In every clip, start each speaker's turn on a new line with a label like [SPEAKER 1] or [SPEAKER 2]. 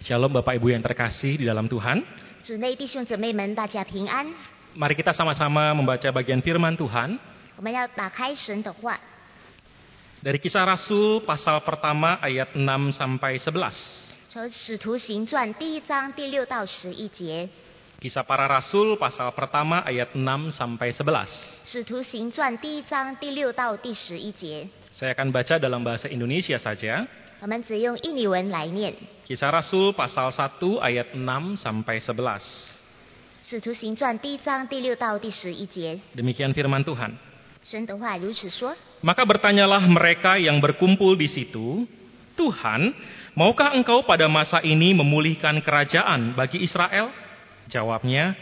[SPEAKER 1] Shalom Bapak Ibu yang terkasih di dalam Tuhan. Mari kita sama-sama membaca bagian firman Tuhan. Dari kisah Rasul pasal pertama ayat 6 sampai 11. Kisah para Rasul pasal pertama ayat 6 sampai 11. Saya akan baca dalam bahasa Indonesia saja.
[SPEAKER 2] 我们只用印尼文来念。
[SPEAKER 1] Kisah Rasul pasal 1 ayat 6 sampai 11.
[SPEAKER 2] 《使徒行传》第一章第六到第十一节，
[SPEAKER 1] Demikian firman Tuhan.
[SPEAKER 2] 神的话如此说：
[SPEAKER 1] Maka bertanyalah mereka yang berkumpul di situ, Tuhan, maukah engkau pada masa ini memulihkan kerajaan bagi Israel? Jawabnya,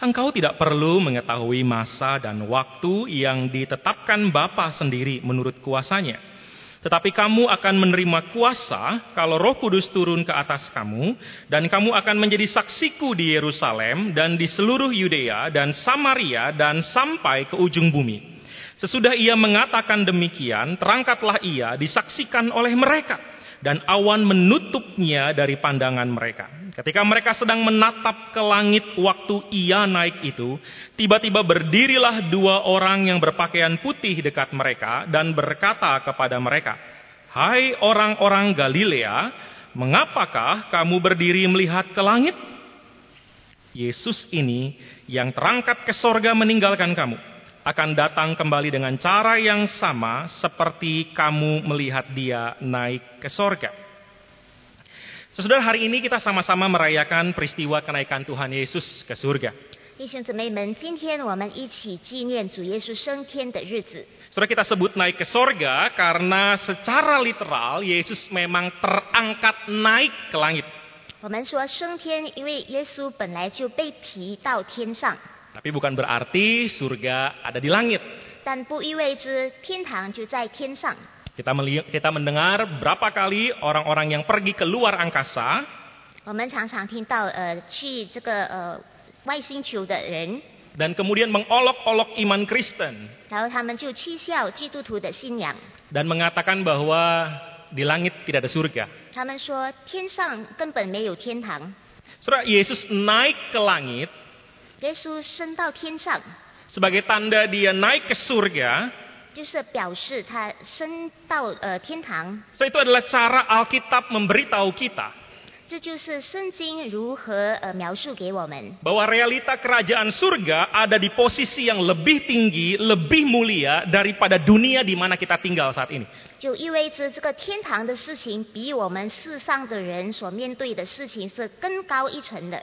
[SPEAKER 1] engkau tidak perlu mengetahui masa dan waktu yang ditetapkan Bapa sendiri menurut kuasanya. tetapi kamu akan menerima kuasa kalau roh kudus turun ke atas kamu, dan kamu akan menjadi saksiku di Yerusalem dan di seluruh Yudea dan Samaria dan sampai ke ujung bumi. Sesudah ia mengatakan demikian, terangkatlah ia disaksikan oleh mereka, dan awan menutupnya dari pandangan mereka. Ketika mereka sedang menatap ke langit waktu ia naik itu, tiba-tiba berdirilah dua orang yang berpakaian putih dekat mereka dan berkata kepada mereka, "Hai orang-orang Galilea, mengapakah kamu berdiri melihat ke langit? Yesus ini yang terangkat ke sorga meninggalkan kamu akan datang kembali dengan cara yang sama seperti kamu melihat dia naik ke sorga. Sesudah hari ini kita sama-sama merayakan peristiwa kenaikan Tuhan Yesus ke surga.
[SPEAKER 2] 弟兄姊妹们，今天我们一起纪念主耶稣升天的日子。
[SPEAKER 1] Saudara kita sebut naik ke sorga karena secara literal Yesus memang terangkat naik ke langit.
[SPEAKER 2] 我们说升天，因为耶稣本来就被提到天上，
[SPEAKER 1] Tapi bukan berarti surga ada di langit.
[SPEAKER 2] 但不意味着天堂就在天上。
[SPEAKER 1] Kita, meli- kita mendengar berapa kali orang-orang yang pergi ke luar angkasa
[SPEAKER 2] 我们常常听到，呃，去这个呃外星球的人，
[SPEAKER 1] dan kemudian mengolok-olok iman Kristen
[SPEAKER 2] 然后他们就讥笑基督徒的信仰，
[SPEAKER 1] dan mengatakan bahwa di langit tidak ada surga.
[SPEAKER 2] 他们说天上根本没有天堂。
[SPEAKER 1] Saudara, Yesus naik ke langit
[SPEAKER 2] 耶稣升到天上，
[SPEAKER 1] sebagai tanda dia naik ke surga.
[SPEAKER 2] 就是表示他升到呃天堂。
[SPEAKER 1] So itu adalah cara Alkitab memberitahu kita
[SPEAKER 2] 这就是圣经如何呃描述给我们，
[SPEAKER 1] bahwa realita kerajaan surga ada di posisi yang lebih tinggi, lebih mulia daripada dunia di mana kita tinggal saat ini.
[SPEAKER 2] 就意味着这个天堂的事情比我们世上的人所面对的事情是更高一层的。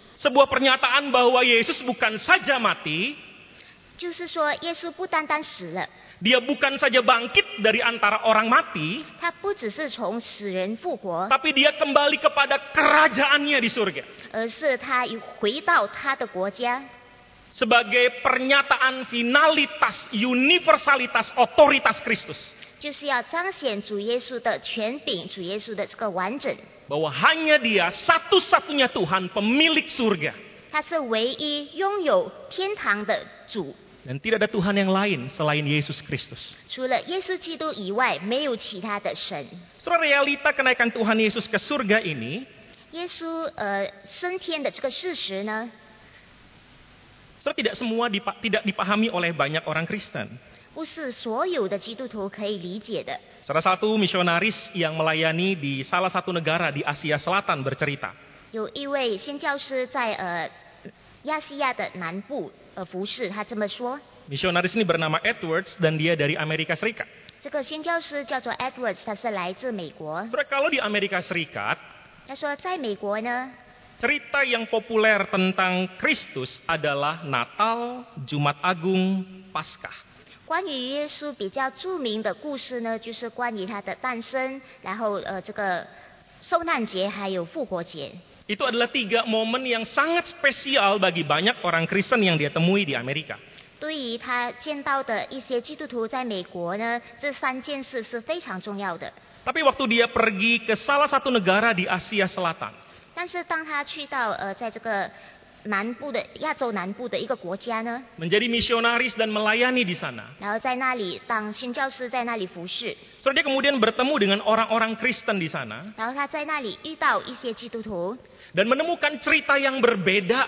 [SPEAKER 1] Sebuah pernyataan bahwa Yesus bukan saja mati, dia bukan saja bangkit dari antara orang mati, tapi dia kembali kepada kerajaannya di surga. Sebagai pernyataan finalitas, universalitas, otoritas Kristus
[SPEAKER 2] 就是要彰显主耶稣的权柄，主耶稣的这个完整。
[SPEAKER 1] Bahwa hanya dia satu-satunya Tuhan pemilik surga.
[SPEAKER 2] 他是唯一拥有天堂的主，
[SPEAKER 1] Dan tidak ada Tuhan yang lain selain Yesus Kristus.
[SPEAKER 2] 除了耶稣基督以外，没有其他的神。
[SPEAKER 1] Saudara realita kenaikan Tuhan Yesus ke surga ini
[SPEAKER 2] 耶稣呃升天的这个事实呢，
[SPEAKER 1] saudara tidak semua dipa- tidak dipahami oleh banyak orang Kristen.
[SPEAKER 2] 不是所有的基督徒可以理解的。
[SPEAKER 1] Salah satu misionaris yang melayani di salah satu negara di Asia Selatan bercerita,
[SPEAKER 2] 有一位宣教师在呃亚细亚的南部呃服侍，他这么说。
[SPEAKER 1] misionaris ini bernama Edwards dan dia dari Amerika Serikat.
[SPEAKER 2] 这个宣教师叫做 Edwards，他是来自美国。
[SPEAKER 1] Saudara kalau di Amerika Serikat
[SPEAKER 2] 他说，在美国呢，
[SPEAKER 1] cerita yang populer tentang Kristus adalah Natal, Jumat Agung, Paskah.
[SPEAKER 2] 关于耶稣比较著名的故事呢，就是关于他的诞生，然后呃这个受难节还有复活节。
[SPEAKER 1] Itu adalah tiga momen yang sangat spesial bagi banyak orang Kristen yang dia temui di Amerika.
[SPEAKER 2] 对于他见到的一些基督徒在美国呢，这三件事是非常重要的。
[SPEAKER 1] Tapi waktu dia pergi ke salah satu negara di Asia Selatan,
[SPEAKER 2] 但是当他去到呃，在这个 南部的亚洲南部的一个国家呢，
[SPEAKER 1] menjadi misionaris dan melayani di sana.
[SPEAKER 2] 然后在那里当宣教师，在那里服侍，
[SPEAKER 1] So dia kemudian bertemu dengan orang-orang Kristen di sana
[SPEAKER 2] 然后他在那里遇到一些基督徒，
[SPEAKER 1] dan menemukan cerita yang berbeda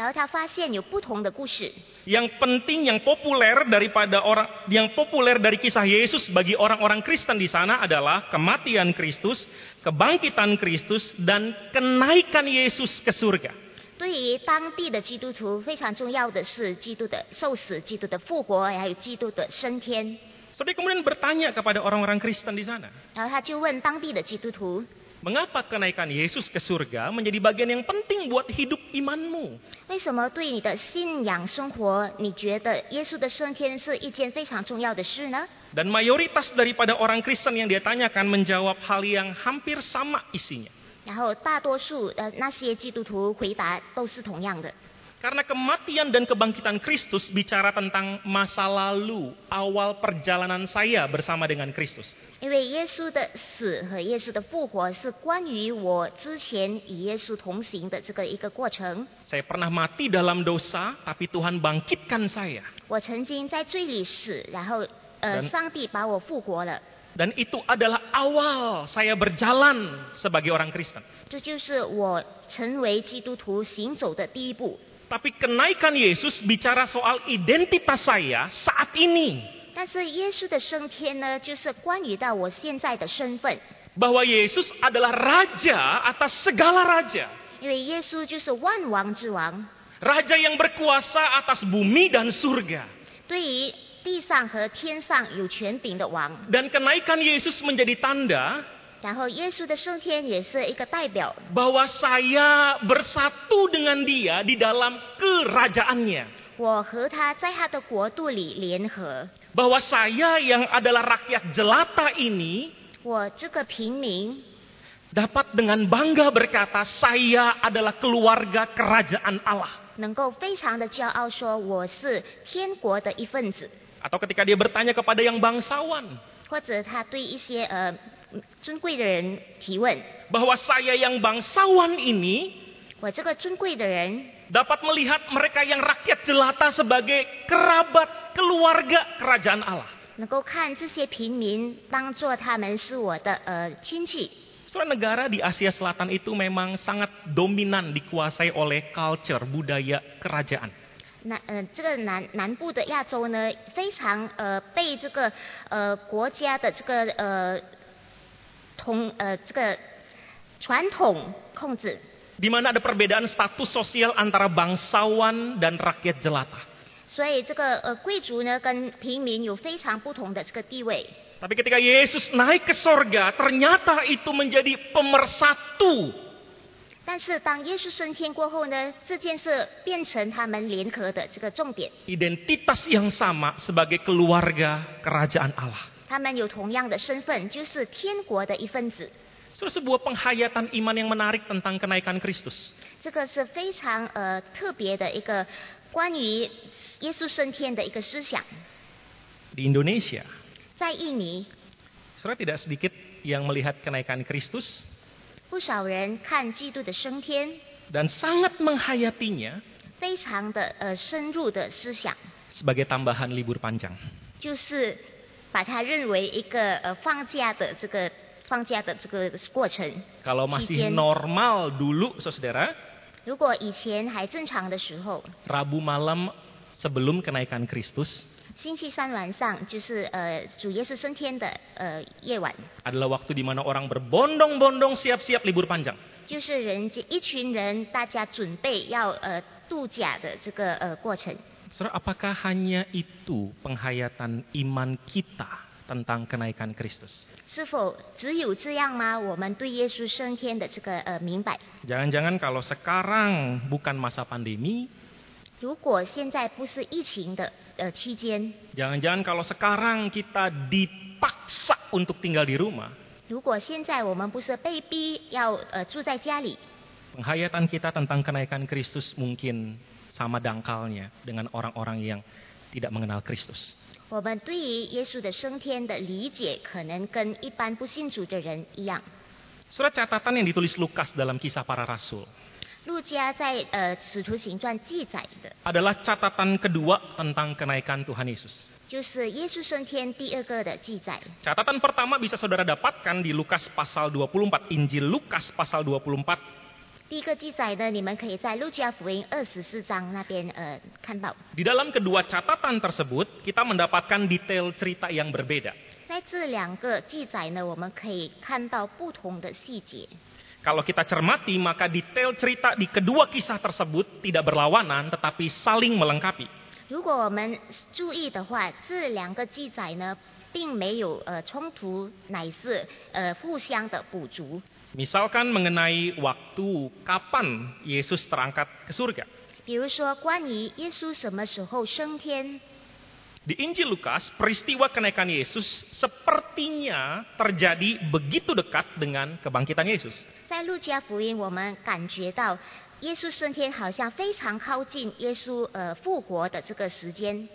[SPEAKER 2] 然后他发现有不同的故事。
[SPEAKER 1] yang penting yang populer daripada orang yang populer dari kisah Yesus bagi orang-orang Kristen di sana adalah kematian Kristus, kebangkitan Kristus dan kenaikan Yesus ke surga.
[SPEAKER 2] 对于当地的基督徒，非常重要的是基督的受死、基督的复活，还有基督的升天。
[SPEAKER 1] So dia kemudian bertanya kepada orang-orang Kristen di sana,
[SPEAKER 2] 然后他就问当地的基督徒，
[SPEAKER 1] mengapa kenaikan Yesus ke surga menjadi bagian yang penting buat hidup imanmu?
[SPEAKER 2] 为什么对你的信仰生活，你觉得耶稣的升天是一件非常重要的事呢？
[SPEAKER 1] Dan mayoritas daripada orang Kristen yang dia tanyakan menjawab hal yang hampir sama isinya.
[SPEAKER 2] 然后大多数呃那些基督徒回答都是同样的
[SPEAKER 1] ，Karena kematian dan kebangkitan Kristus bicara tentang masa lalu, awal perjalanan saya bersama dengan Kristus.
[SPEAKER 2] 因为耶稣的死和耶稣的复活是关于我之前与耶稣同行的这个一个过程。
[SPEAKER 1] Saya pernah mati dalam dosa, tapi Tuhan bangkitkan saya.
[SPEAKER 2] 我曾经在罪里死，然后呃上帝把我复活了，
[SPEAKER 1] Dan itu adalah awal saya berjalan sebagai orang Kristen.
[SPEAKER 2] 这就是我成为基督徒行走的第一步。
[SPEAKER 1] Tapi kenaikan Yesus bicara soal identitas saya saat ini.
[SPEAKER 2] 但是耶稣的升天呢，就是关于到我现在的身份，
[SPEAKER 1] Bahwa Yesus adalah raja atas segala raja.
[SPEAKER 2] 因为耶稣就是万王之王，
[SPEAKER 1] Raja yang berkuasa atas bumi dan surga.
[SPEAKER 2] 对于 地上和天上有权柄的王。
[SPEAKER 1] Dan kenaikan Yesus menjadi tanda
[SPEAKER 2] 然后耶稣的升天也是一个代表，
[SPEAKER 1] bahwa saya bersatu dengan dia di dalam kerajaannya.
[SPEAKER 2] 我和他在他的国度里联合。
[SPEAKER 1] Bahwa saya yang adalah rakyat jelata ini
[SPEAKER 2] 我这个平民
[SPEAKER 1] dapat dengan bangga berkata saya adalah keluarga kerajaan Allah.
[SPEAKER 2] 能够非常的骄傲说我是天国的一份子，
[SPEAKER 1] Atau ketika dia bertanya kepada yang bangsawan
[SPEAKER 2] 或者他对一些呃尊贵的人提问，
[SPEAKER 1] bahwa saya yang bangsawan ini
[SPEAKER 2] 我这个尊贵的人
[SPEAKER 1] dapat melihat mereka yang rakyat jelata sebagai kerabat keluarga kerajaan Allah.
[SPEAKER 2] 能够看这些平民当做他们是我的呃亲戚。
[SPEAKER 1] Saudara negara di Asia Selatan itu memang sangat dominan dikuasai oleh culture, budaya, kerajaan.
[SPEAKER 2] 南呃，这个南南部的亚洲呢，非常呃被这个呃国家的这个呃同呃这个传统控制，
[SPEAKER 1] Di mana ada perbedaan status sosial antara bangsawan dan rakyat jelata.
[SPEAKER 2] 所以这个呃贵族呢跟平民有非常不同的这个地位。
[SPEAKER 1] Tapi ketika Yesus naik ke sorga, ternyata itu menjadi pemersatu
[SPEAKER 2] 但是当耶稣升天过后呢，这件事变成他们联合的这个重点，
[SPEAKER 1] identitas yang sama sebagai keluarga kerajaan Allah.
[SPEAKER 2] 他们有同样的身份，就是天国的一份子。
[SPEAKER 1] So, sebuah penghayatan iman yang menarik tentang kenaikan Kristus.
[SPEAKER 2] 这个是非常呃特别的一个关于耶稣升天的一个思想。
[SPEAKER 1] Di Indonesia,
[SPEAKER 2] 在印尼，
[SPEAKER 1] saudara tidak sedikit yang melihat kenaikan Kristus
[SPEAKER 2] 不少人看基督的升天，
[SPEAKER 1] dan sangat menghayatinya
[SPEAKER 2] 非常的呃深入的思想，
[SPEAKER 1] sebagai tambahan libur panjang.
[SPEAKER 2] 就是把它认为一个呃放假的这个放假的这个过程。
[SPEAKER 1] Kalau
[SPEAKER 2] 期
[SPEAKER 1] masih
[SPEAKER 2] 间，
[SPEAKER 1] normal dulu, saudara,
[SPEAKER 2] 如果以前还正常的时候，
[SPEAKER 1] Rabu malam sebelum kenaikan Kristus
[SPEAKER 2] 星期三晚上就是呃主耶稣升天的呃夜晚，
[SPEAKER 1] adalah waktu di mana orang berbondong-bondong siap-siap libur panjang.
[SPEAKER 2] 就是人家一群人大家准备要呃度假的这个呃过程。
[SPEAKER 1] Saudara, apakah hanya itu penghayatan iman kita tentang kenaikan Kristus?
[SPEAKER 2] 是否只有这样吗？我们对耶稣升天的这个呃明白。
[SPEAKER 1] Jangan-jangan kalau sekarang bukan masa pandemi,
[SPEAKER 2] 如果现在不是疫情的呃期间，
[SPEAKER 1] jangan-jangan kalau sekarang kita dipaksa untuk tinggal di rumah,
[SPEAKER 2] 如果现在我们不是被逼要呃住在家里，
[SPEAKER 1] penghayatan kita tentang kenaikan Kristus mungkin sama dangkalnya dengan orang-orang yang tidak mengenal Kristus.
[SPEAKER 2] 我们对于耶稣的升天的理解，可能跟一般不信主的人一样。
[SPEAKER 1] Surat catatan yang ditulis Lukas dalam kisah para rasul
[SPEAKER 2] 路加在呃《使徒行传》记载的，
[SPEAKER 1] adalah catatan kedua tentang kenaikan Tuhan Yesus.
[SPEAKER 2] 就是耶稣升天第二个的记载。
[SPEAKER 1] Catatan pertama bisa saudara dapatkan di Lukas pasal 24, Injil Lukas pasal 24
[SPEAKER 2] 第一个记载呢，你们可以在路加福音二十四章那边呃看到。
[SPEAKER 1] Di dalam kedua catatan tersebut, kita mendapatkan detail cerita yang berbeda.
[SPEAKER 2] 在这两个记载呢，我们可以看到不同的细节。
[SPEAKER 1] Kalau kita cermati, maka detail cerita di kedua kisah tersebut tidak berlawanan, tetapi saling melengkapi.
[SPEAKER 2] 如果我们注意的话，这两个记载呢，并没有呃冲突，乃是呃互相的补足。
[SPEAKER 1] Misalkan mengenai waktu kapan Yesus terangkat ke surga.
[SPEAKER 2] 比如说，关于耶稣什么时候升天，
[SPEAKER 1] Di Injil Lukas, peristiwa kenaikan Yesus sepertinya terjadi begitu dekat dengan kebangkitan Yesus.
[SPEAKER 2] 在路加福音，我们感觉到耶稣升天好像非常靠近耶稣呃复活的这个时间。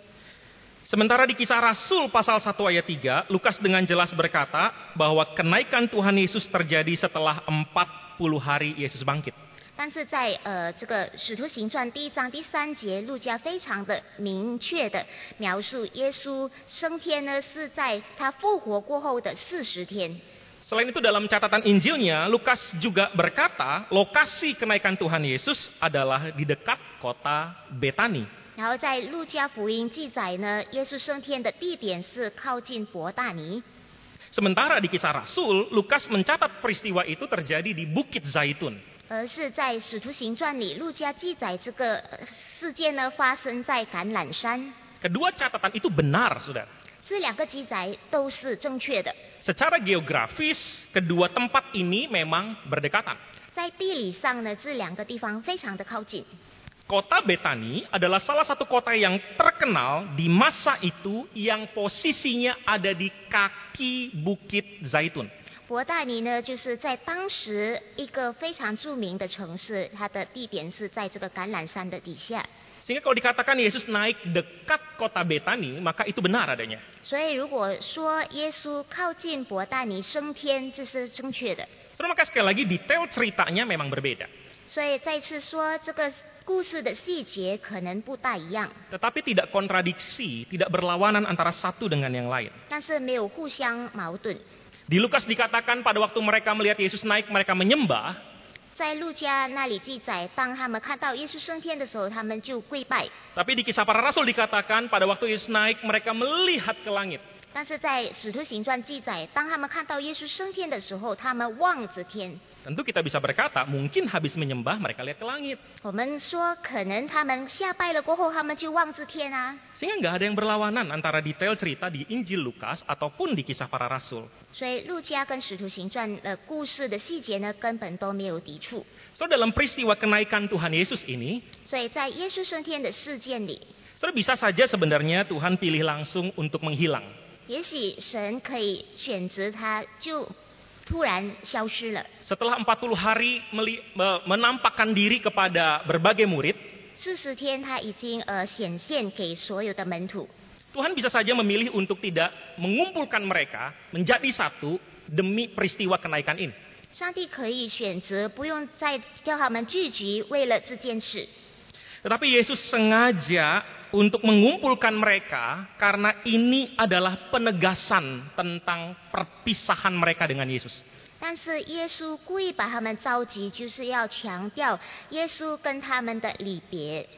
[SPEAKER 1] Sementara di kisah Rasul pasal 1 ayat 3, Lukas dengan jelas berkata bahwa kenaikan Tuhan Yesus terjadi setelah 40 hari Yesus bangkit.
[SPEAKER 2] 但是在呃这个使徒行传第一章第三节，路加非常的明确的描述耶稣升天呢是在他复活过后的四十天。
[SPEAKER 1] Selain itu dalam catatan Injilnya, Lukas juga berkata lokasi kenaikan Tuhan Yesus adalah di dekat kota Betani.
[SPEAKER 2] 然后在路加福音记载呢，耶稣升天的地点是靠近伯大尼。
[SPEAKER 1] Sementara di kisah Rasul, Lukas mencatat peristiwa itu terjadi di Bukit Zaitun.
[SPEAKER 2] 而是在《使徒行传》里，路加记载这个呃事件呢发生在橄榄山。
[SPEAKER 1] Kedua catatan itu benar, saudara.
[SPEAKER 2] 这两个记载都是正确的。
[SPEAKER 1] Secara geografis, kedua tempat ini memang berdekatan.
[SPEAKER 2] 在地理上呢，这两个地方非常的靠近。
[SPEAKER 1] Kota Betani adalah salah satu kota yang terkenal di masa itu yang posisinya ada di kaki Bukit Zaitun.
[SPEAKER 2] 伯大尼呢，就是在当时一个非常着名的城市，它的地点是在这个橄榄山的底下。
[SPEAKER 1] Sehingga kalau dikatakan Yesus naik dekat kota Betani, maka itu benar adanya.
[SPEAKER 2] 所以如果说耶稣靠近伯大尼升天，这是正确的。
[SPEAKER 1] Saudara, maka sekali lagi detail ceritanya memang berbeda.
[SPEAKER 2] 所以再次说，这个故事的细节可能不大一样，
[SPEAKER 1] Tetapi tidak kontradiksi, tidak berlawanan antara satu dengan yang lain.
[SPEAKER 2] 但是没有互相矛盾。
[SPEAKER 1] di Lukas dikatakan pada waktu mereka melihat Yesus naik, mereka menyembah. Tapi di kisah para rasul dikatakan pada waktu Yesus naik, mereka melihat ke langit.
[SPEAKER 2] 但是在使徒行传记载，当他们看到耶稣升天的时候，他们望着天。
[SPEAKER 1] Tentu kita bisa berkata, mungkin habis menyembah mereka lihat ke langit.
[SPEAKER 2] 我们说，可能他们下拜了过后，他们就望着天啊。
[SPEAKER 1] Sehingga nggak ada yang berlawanan antara detail cerita di Injil Lukas ataupun di kisah para rasul.
[SPEAKER 2] 所以路加跟使徒行传的故事的细节呢，根本都没有抵触。
[SPEAKER 1] So dalam peristiwa kenaikan Tuhan Yesus ini,
[SPEAKER 2] 所以在耶稣升天的事件里，
[SPEAKER 1] saudara bisa saja sebenarnya Tuhan pilih langsung untuk menghilang.
[SPEAKER 2] 也许神可以选择他，就突然消失了。
[SPEAKER 1] Setelah 40 hari meli- me- menampakkan diri kepada berbagai murid,
[SPEAKER 2] 四十天他已经呃显现给所有的门徒，
[SPEAKER 1] Tuhan bisa saja memilih untuk tidak mengumpulkan mereka menjadi satu demi peristiwa kenaikan ini.
[SPEAKER 2] 上帝可以选择不用再叫他们聚集，为了这件事。
[SPEAKER 1] Tetapi Yesus sengaja untuk mengumpulkan mereka karena ini adalah penegasan tentang perpisahan mereka dengan Yesus.
[SPEAKER 2] 但是耶稣故意把他们召集，就是要强调耶稣跟他们的离别。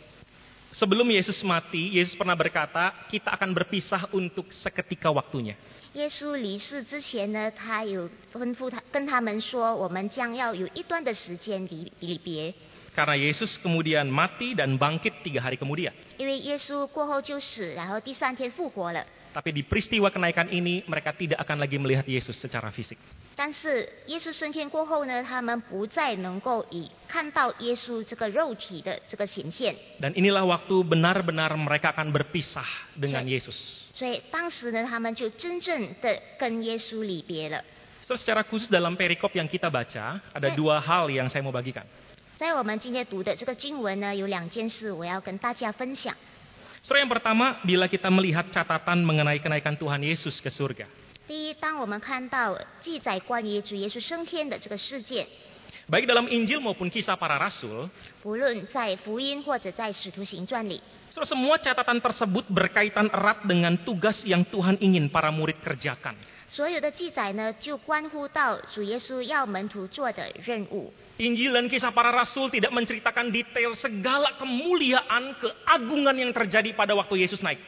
[SPEAKER 1] Sebelum Yesus mati, Yesus pernah berkata, kita akan berpisah untuk seketika waktunya.
[SPEAKER 2] 耶稣离世之前呢，他有吩咐他跟他们说，我们将要有一段的时间离离别，
[SPEAKER 1] Karena Yesus kemudian mati dan bangkit tiga hari kemudian.
[SPEAKER 2] 因为耶稣过后就死，然后第三天复活了。
[SPEAKER 1] Tapi di peristiwa kenaikan ini, mereka tidak akan lagi melihat Yesus secara fisik.
[SPEAKER 2] 但是耶稣升天过后呢，他们不再能够以看到耶稣这个肉体的这个显现，
[SPEAKER 1] Dan inilah waktu benar-benar mereka akan berpisah dengan Yesus.
[SPEAKER 2] 所以当时呢，他们就真正的跟耶稣离别了。
[SPEAKER 1] So, secara khusus dalam perikop yang kita baca, ada dua hal yang saya mau bagikan.
[SPEAKER 2] 所以我们今天读的这个经文呢，有两件事我要跟大家分享。
[SPEAKER 1] Saudara yang pertama, bila kita melihat catatan mengenai kenaikan Tuhan Yesus ke surga.
[SPEAKER 2] 第一，当我们看到记载关于主耶稣升天的这个事件，
[SPEAKER 1] Baik dalam Injil maupun kisah para rasul,
[SPEAKER 2] 不论在福音或者在使徒行传里，
[SPEAKER 1] saudara, semua catatan tersebut berkaitan erat dengan tugas yang Tuhan ingin para murid kerjakan.
[SPEAKER 2] 所有的记载呢，就关乎到主耶稣要门徒做的任务。
[SPEAKER 1] Injil dan kisah para rasul tidak menceritakan detail segala kemuliaan, keagungan yang terjadi pada waktu Yesus naik.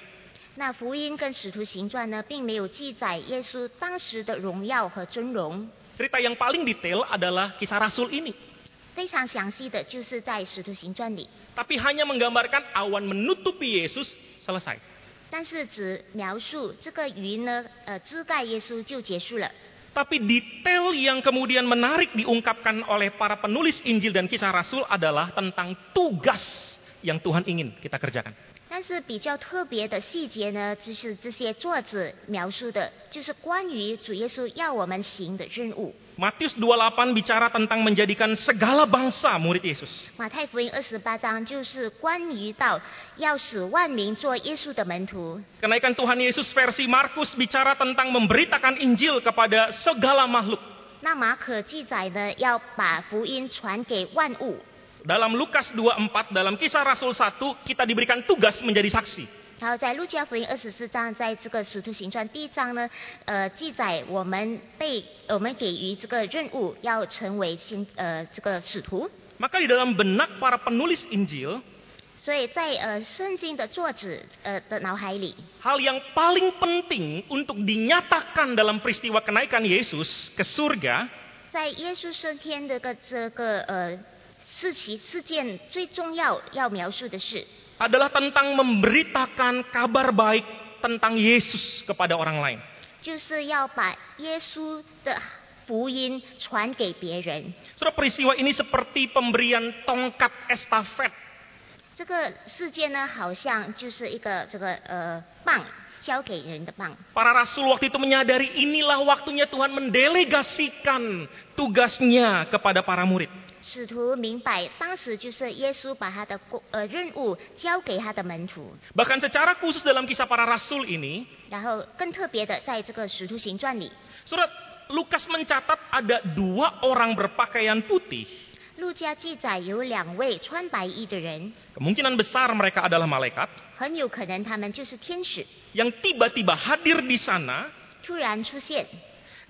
[SPEAKER 2] 那福音跟使徒行传呢，并没有记载耶稣当时的荣耀和尊荣。
[SPEAKER 1] Cerita yang paling detail adalah kisah rasul ini.
[SPEAKER 2] 非常详细的就是在使徒行传里，
[SPEAKER 1] Tapi hanya menggambarkan awan menutupi Yesus, selesai.
[SPEAKER 2] 但是只描述这个云呢，呃，遮盖耶稣就结束了。
[SPEAKER 1] Tapi detail yang kemudian menarik diungkapkan oleh para penulis Injil dan kisah Rasul adalah tentang tugas yang Tuhan ingin kita kerjakan.
[SPEAKER 2] 但是比较特别的细节呢，就是这些作者描述的，就是关于主耶稣要我们行的任务。
[SPEAKER 1] Matius 28 bicara tentang menjadikan segala bangsa murid Yesus.
[SPEAKER 2] 马太福音二十八章就是关于到要使万民做耶稣的门徒。
[SPEAKER 1] Kenaikan Tuhan Yesus versi Markus bicara tentang memberitakan Injil kepada segala makhluk.
[SPEAKER 2] 那马可记载呢，要把福音传给万物。
[SPEAKER 1] Dalam Lukas 24, dalam kisah Rasul 1, kita diberikan tugas menjadi saksi.
[SPEAKER 2] 然后在路加福音二十四章，在这个使徒行传第一章呢，呃，记载我们被我们给予这个任务，要成为新呃这个使徒。
[SPEAKER 1] Maka di dalam benak para penulis Injil,
[SPEAKER 2] 所以在呃圣经的作者呃的脑海里，
[SPEAKER 1] hal yang paling penting untuk dinyatakan dalam peristiwa kenaikan Yesus ke surga
[SPEAKER 2] 在耶稣升天的个这个呃 事情事件最重要要描述的是，
[SPEAKER 1] adalah tentang memberitakan kabar baik tentang Yesus kepada orang lain.
[SPEAKER 2] 就是要把耶稣的福音传给别人。
[SPEAKER 1] Saudara peristiwa ini seperti pemberian tongkat estafet
[SPEAKER 2] 这个事件呢，好像就是一个这个呃棒交给人的棒。
[SPEAKER 1] Para rasul waktu itu menyadari inilah waktunya Tuhan mendelegasikan tugasnya kepada para murid.
[SPEAKER 2] 使徒明白，当时就是耶稣把他的工呃任务交给他的门徒，
[SPEAKER 1] Bahkan secara khusus dalam kisah para rasul ini,
[SPEAKER 2] 然后更特别的，在这个使徒行传里，
[SPEAKER 1] Surat Lukas mencatat ada dua orang berpakaian putih.
[SPEAKER 2] 路加记载有两位穿白衣的人，
[SPEAKER 1] Kemungkinan besar mereka adalah malaikat
[SPEAKER 2] 很有可能他们就是天使，
[SPEAKER 1] yang tiba-tiba hadir di sana
[SPEAKER 2] 突然出现。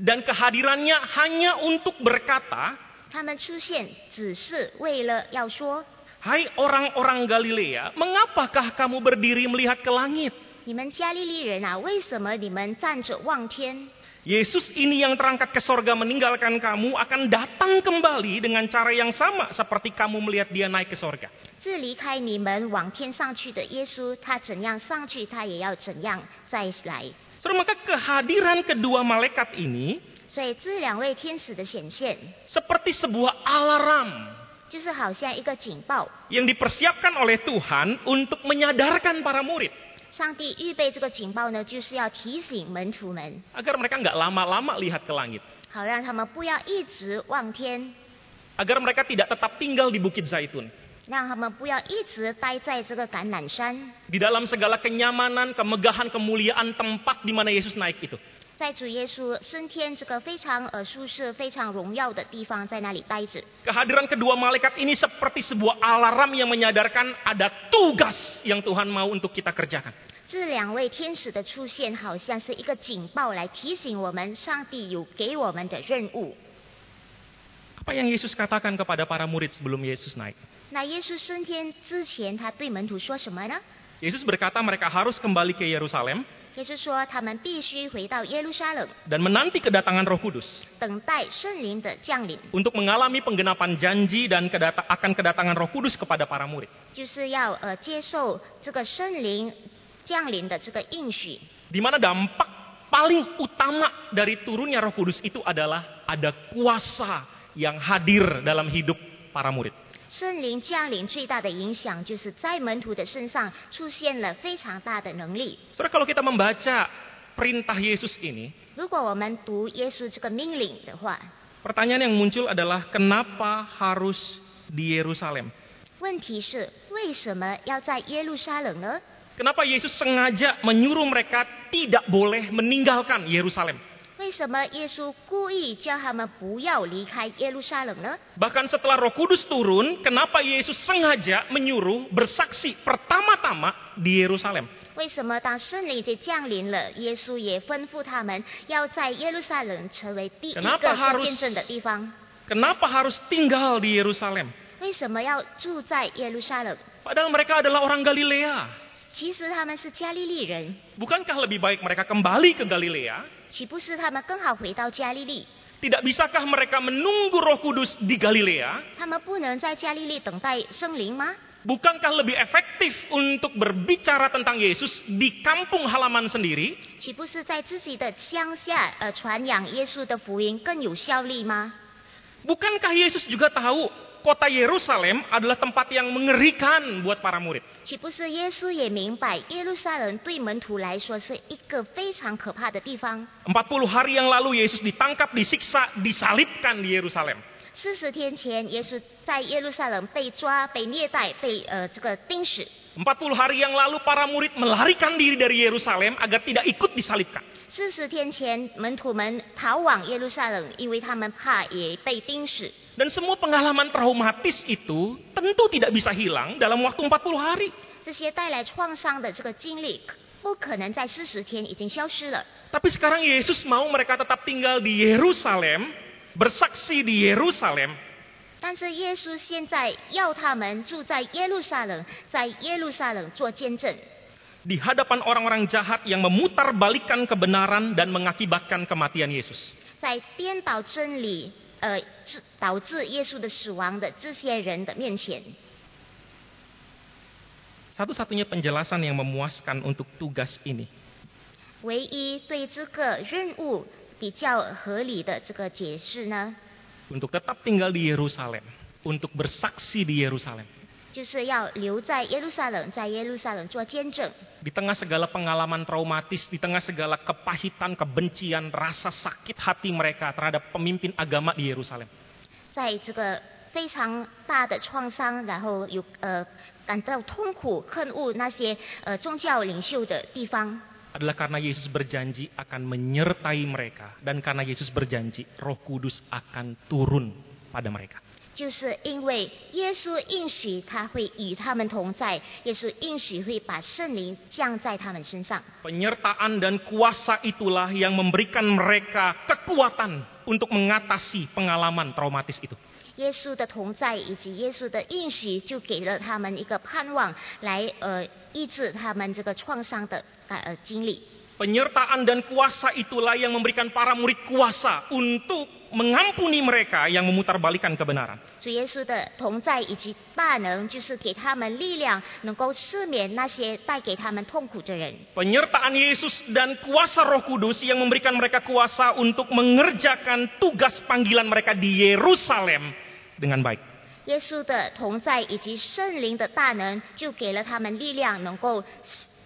[SPEAKER 1] dan kehadirannya hanya untuk berkata,
[SPEAKER 2] 他们出现只是为了要说：
[SPEAKER 1] "Hai orang-orang Galilea, mengapakah kamu berdiri melihat ke langit?
[SPEAKER 2] 你们加利利人啊，为什么你们站着望天？
[SPEAKER 1] Yesus ini yang terangkat ke sorga meninggalkan kamu akan datang kembali dengan cara yang sama seperti kamu melihat dia naik ke sorga."
[SPEAKER 2] 是离开你们往天上去的耶稣，他怎样上去，他也要怎样再来。
[SPEAKER 1] Saudara, maka kehadiran kedua malaikat ini
[SPEAKER 2] 所以这两位天使的显现，
[SPEAKER 1] seperti sebuah alarm
[SPEAKER 2] 就是好像一个警报。
[SPEAKER 1] yang dipersiapkan oleh Tuhan untuk menyadarkan para murid
[SPEAKER 2] 上帝预备这个警报呢，就是要提醒门徒们，
[SPEAKER 1] agar mereka nggak lama-lama lihat ke langit,
[SPEAKER 2] 好让他们不要一直望天，
[SPEAKER 1] agar mereka tidak tetap tinggal di Bukit Zaitun.
[SPEAKER 2] 让他们不要一直待在这个橄榄山，
[SPEAKER 1] Di dalam segala kenyamanan, kemegahan, kemuliaan tempat di mana Yesus naik itu.
[SPEAKER 2] 在主耶稣升天这个非常呃舒适、非常荣耀的地方，在那里待着。
[SPEAKER 1] Kehadiran kedua malaikat ini seperti sebuah alarm yang menyadarkan ada tugas yang Tuhan mau untuk kita kerjakan.
[SPEAKER 2] 这两位天使的出现，好像是一个警报，来提醒我们，上帝有给我们的任务。
[SPEAKER 1] Apa yang Yesus katakan kepada para murid sebelum Yesus naik?
[SPEAKER 2] 那耶稣升天之前，他对门徒说什么呢？
[SPEAKER 1] Yesus berkata mereka harus kembali ke Yerusalem
[SPEAKER 2] Yesus
[SPEAKER 1] dan menanti kedatangan Roh Kudus untuk mengalami penggenapan janji dan kedata akan kedatangan Roh Kudus kepada para murid. Di mana dampak paling utama dari turunnya Roh Kudus itu adalah ada kuasa yang hadir dalam hidup para murid.
[SPEAKER 2] 圣灵降临最大的影响，就是在门徒的身上出现了非常大的能力。
[SPEAKER 1] Saudara kalau kita membaca perintah Yesus ini,
[SPEAKER 2] 如果我们读耶稣这个命令的话，
[SPEAKER 1] pertanyaan yang muncul adalah kenapa harus di Yerusalem?
[SPEAKER 2] 问题是为什么要在耶路撒冷呢？
[SPEAKER 1] Kenapa Yesus sengaja menyuruh mereka tidak boleh meninggalkan Yerusalem?
[SPEAKER 2] 为什么耶稣故意叫他们不要离开耶路撒冷呢？
[SPEAKER 1] Bahkan setelah Roh Kudus turun, kenapa Yesus sengaja menyuruh bersaksi pertama-tama di Yerusalem?
[SPEAKER 2] 为什么当圣灵节降临了，耶稣也吩咐他们要在耶路撒冷成为第一个
[SPEAKER 1] Kenapa
[SPEAKER 2] 做
[SPEAKER 1] harus-
[SPEAKER 2] 见证的地方？
[SPEAKER 1] Kenapa harus tinggal di Yerusalem?
[SPEAKER 2] 为什么要住在耶路撒冷？
[SPEAKER 1] Padahal mereka adalah orang Galilea.
[SPEAKER 2] 其实他们是加利利人，
[SPEAKER 1] Bukankah lebih baik mereka kembali ke Galilea?
[SPEAKER 2] 岂不是他们更好回到加利利？
[SPEAKER 1] Tidak bisakah mereka menunggu Roh Kudus di Galilea?
[SPEAKER 2] 他们不能在加利利等待圣灵吗？
[SPEAKER 1] Bukankah lebih efektif untuk berbicara tentang Yesus di kampung halaman sendiri
[SPEAKER 2] 岂不是在自己的乡下呃传扬耶稣的福音更有效力吗？
[SPEAKER 1] Bukankah Yesus juga tahu kota Yerusalem adalah tempat yang mengerikan buat para murid?
[SPEAKER 2] 岂不是耶稣也明白耶路撒冷对门徒来说是一个非常可怕的地方？
[SPEAKER 1] 40 hari yang lalu Yesus ditangkap, disiksa, disalibkan di Yerusalem.
[SPEAKER 2] 四十天前，耶稣在耶路撒冷被抓、被虐待、被呃这个钉死。
[SPEAKER 1] 40 hari yang lalu para murid melarikan diri dari Yerusalem agar tidak ikut disalibkan.
[SPEAKER 2] 四十天前，门徒们逃往耶路撒冷，因为他们怕也被钉死。
[SPEAKER 1] Dan semua pengalaman traumatis itu tentu tidak bisa hilang dalam waktu 40 hari.
[SPEAKER 2] 这些带来创伤的这个经历，不可能在四十天已经消失了。
[SPEAKER 1] Tapi sekarang Yesus mau mereka tetap tinggal di Yerusalem, bersaksi di Yerusalem,
[SPEAKER 2] 但是耶稣现在要他们住在耶路撒冷，在耶路撒冷做见证，
[SPEAKER 1] di hadapan orang-orang jahat yang memutarbalikkan kebenaran dan mengakibatkan kematian Yesus.
[SPEAKER 2] 在颠倒真理， 呃，致导致耶稣的死亡的这些人的面前。
[SPEAKER 1] Satu-satunya penjelasan yang memuaskan untuk tugas ini
[SPEAKER 2] 唯一对这个任务比较合理的这个解释呢，
[SPEAKER 1] untuk tetap tinggal di Yerusalem, untuk bersaksi di Yerusalem.
[SPEAKER 2] 就是要留在耶路撒冷，在耶路撒冷做见证。
[SPEAKER 1] Di tengah segala pengalaman traumatis, di tengah segala kepahitan, kebencian, rasa sakit hati mereka terhadap pemimpin agama di Yerusalem.
[SPEAKER 2] 在这个非常大的创伤，然后有呃感到痛苦、恨恶那些呃宗教领袖的地方，
[SPEAKER 1] adalah karena Yesus berjanji akan menyertai mereka dan karena Yesus berjanji Roh Kudus akan turun pada mereka.
[SPEAKER 2] 就是因为耶稣应许他会与他们同在，耶稣应许会把圣灵降在他们身上。
[SPEAKER 1] Penyertaan dan kuasa itulah yang memberikan mereka kekuatan untuk mengatasi pengalaman traumatis itu.
[SPEAKER 2] 耶稣的同在以及耶稣的应许，就给了他们一个盼望，来呃医治他们这个创伤的呃呃经历。
[SPEAKER 1] Penyertaan dan kuasa itulah yang memberikan para murid kuasa untuk mengampuni mereka yang memutarbalikkan kebenaran.
[SPEAKER 2] 主耶稣的同在以及大能，就是给他们力量，能够赦免那些带给他们痛苦的人。
[SPEAKER 1] Penyertaan Yesus dan kuasa Roh Kudus yang memberikan mereka kuasa untuk mengerjakan tugas panggilan mereka di Yerusalem dengan baik.
[SPEAKER 2] 耶稣的同在以及圣灵的大能，就给了他们力量，能够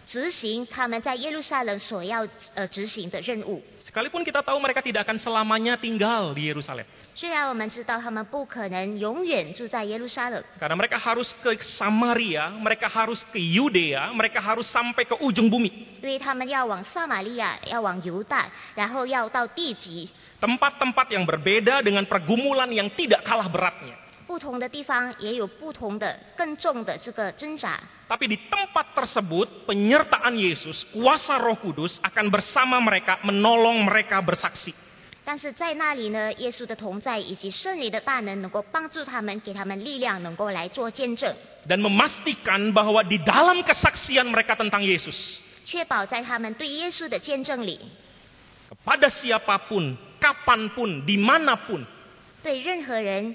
[SPEAKER 2] 执行他们在耶路撒冷所要呃执行的任务。
[SPEAKER 1] Sekalipun kita tahu mereka tidak akan selamanya tinggal di Yerusalem.
[SPEAKER 2] 虽然我们知道他们不可能永远住在耶路撒冷，
[SPEAKER 1] Karena mereka harus ke Samaria, mereka harus ke Yudea, mereka harus sampai ke ujung bumi.
[SPEAKER 2] 因为他们要往撒玛利亚，要往犹大，然后要到地极，
[SPEAKER 1] Tempat-tempat yang berbeda dengan pergumulan yang tidak kalah beratnya.
[SPEAKER 2] 不同的地方也有不同的更重的这个挣扎。
[SPEAKER 1] Tapi di tempat tersebut, penyertaan Yesus, kuasa Roh Kudus akan bersama mereka, menolong mereka bersaksi.
[SPEAKER 2] 但是在那里呢，耶稣的同在以及圣灵的大能，能够帮助他们，给他们力量，能够来做见证，
[SPEAKER 1] Dan memastikan bahwa di dalam kesaksian mereka tentang Yesus,
[SPEAKER 2] 确保在他们对耶稣的见证里，
[SPEAKER 1] kepada siapapun, kapanpun, dimanapun,
[SPEAKER 2] 对任何人、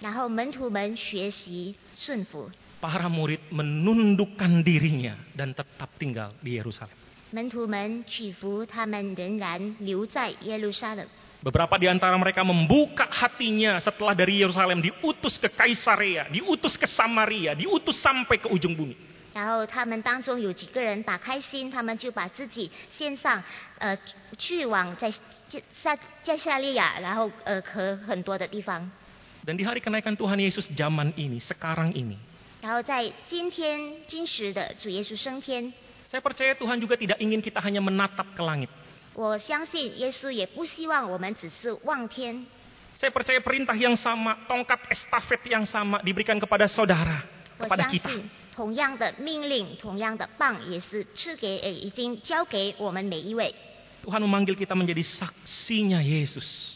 [SPEAKER 2] 然后门徒们学习顺服。
[SPEAKER 1] para murid menundukkan dirinya dan tetap tinggal di Yerusalem.
[SPEAKER 2] 门徒们屈服，他们仍然留在耶路撒冷。
[SPEAKER 1] Beberapa di antara mereka membuka hatinya setelah dari Yerusalem diutus ke Kaisarea, diutus ke Samaria, diutus sampai ke ujung bumi.
[SPEAKER 2] 然后他们当中有几个人打开心，他们就把自己献上，呃，去往在在加夏利亚，然后呃和很多的地方。
[SPEAKER 1] Dan di hari kenaikan Tuhan Yesus zaman ini, sekarang ini,
[SPEAKER 2] 然后在今天今时的主耶稣升天，
[SPEAKER 1] saya percaya Tuhan juga tidak ingin kita hanya menatap ke langit.
[SPEAKER 2] 我相信耶稣也不希望我们只是望天。
[SPEAKER 1] Saya percaya perintah yang sama, tongkat estafet yang sama diberikan kepada saudara,
[SPEAKER 2] 我
[SPEAKER 1] kepada
[SPEAKER 2] 相
[SPEAKER 1] kita.
[SPEAKER 2] 信同样的命令，同样的棒，也是赐给呃已经交给我们每一位。
[SPEAKER 1] Tuhan memanggil kita menjadi saksinya Yesus.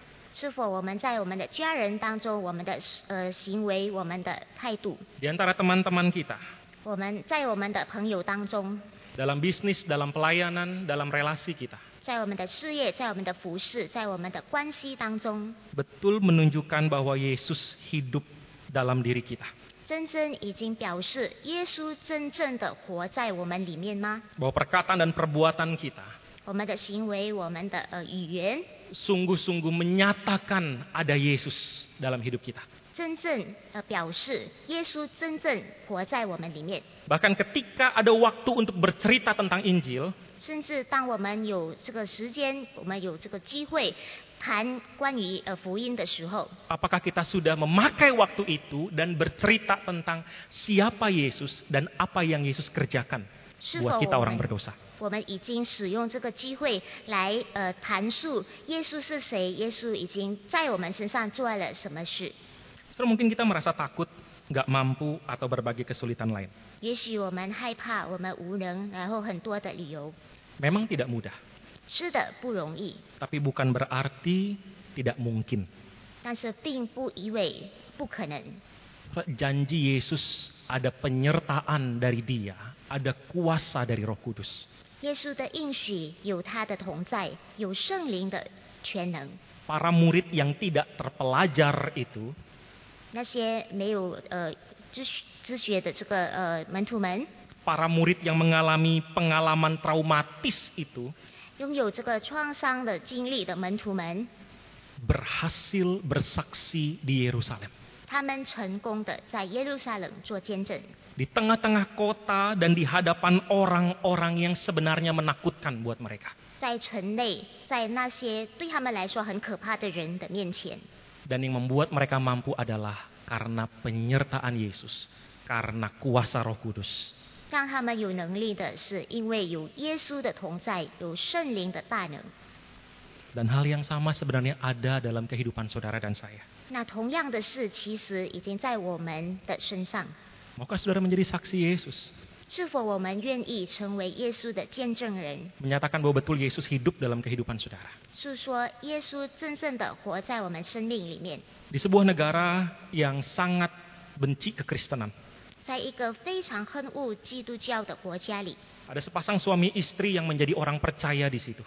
[SPEAKER 2] 是否我们在我们的家人当中，我们的呃行为、我们的态度，
[SPEAKER 1] di antara teman-teman kita,
[SPEAKER 2] 我们在我们的朋友当中，
[SPEAKER 1] dalam bisnis, dalam pelayanan, dalam relasi kita,
[SPEAKER 2] 在我们的事业，在我们的服饰，在我们的关系当中，
[SPEAKER 1] betul menunjukkan bahwa Yesus hidup dalam diri kita.
[SPEAKER 2] 真正已经表示耶稣真正的活在我们里面吗？
[SPEAKER 1] Bahwa perkataan dan perbuatan kita
[SPEAKER 2] 我们的行为，我们的呃语言，
[SPEAKER 1] sungguh-sungguh menyatakan ada Yesus dalam hidup kita. Bahkan ketika ada waktu untuk bercerita tentang Injil, apakah kita sudah memakai waktu itu dan bercerita tentang siapa Yesus dan apa yang Yesus kerjakan buat kita orang berdosa?
[SPEAKER 2] 我们已经使用这个机会来呃谈述耶稣是谁？耶稣已经在我们身上做了什么事？
[SPEAKER 1] Saudara, mungkin kita merasa takut, nggak mampu, atau berbagai kesulitan lain.
[SPEAKER 2] 也许我们害怕，我们无能，然后很多的理由。
[SPEAKER 1] Memang tidak mudah,
[SPEAKER 2] 是的，不容易，
[SPEAKER 1] tapi bukan berarti tidak mungkin.
[SPEAKER 2] 但是并不意味不可能。
[SPEAKER 1] Janji Yesus ada penyertaan dari Dia, ada kuasa dari Roh Kudus.
[SPEAKER 2] 耶稣的应许有他的同在，有圣灵的全能。
[SPEAKER 1] Para murid yang tidak terpelajar itu
[SPEAKER 2] 那些没有呃知知学的这个呃门徒们，
[SPEAKER 1] para murid yang mengalami pengalaman traumatis itu
[SPEAKER 2] 拥有这个创伤的经历的门徒们，
[SPEAKER 1] berhasil bersaksi di Yerusalem.
[SPEAKER 2] 他们成功的在耶路撒冷做见证，
[SPEAKER 1] Di tengah-tengah kota dan di hadapan orang-orang yang sebenarnya menakutkan buat mereka.
[SPEAKER 2] 在城内，在那些对他们来说很可怕的人的面前，
[SPEAKER 1] Dan yang membuat mereka mampu adalah karena penyertaan Yesus, karena kuasa Roh Kudus.
[SPEAKER 2] 让他们有能力的是因为有耶稣的同在，有圣灵的大能。
[SPEAKER 1] Dan hal yang sama sebenarnya ada dalam kehidupan saudara dan saya.
[SPEAKER 2] 那同样的事，其实已经在我们的身上。
[SPEAKER 1] Maukah saudara menjadi saksi Yesus?
[SPEAKER 2] 是否我们愿意成为耶稣的见证人，
[SPEAKER 1] Menyatakan bahwa betul Yesus hidup dalam kehidupan saudara.
[SPEAKER 2] 诉说耶稣真正的活在我们生命里面？
[SPEAKER 1] Di sebuah negara yang sangat benci kekristenan.
[SPEAKER 2] 在一个非常恨恶基督教的国家里，
[SPEAKER 1] Ada sepasang suami istri yang menjadi orang percaya di situ.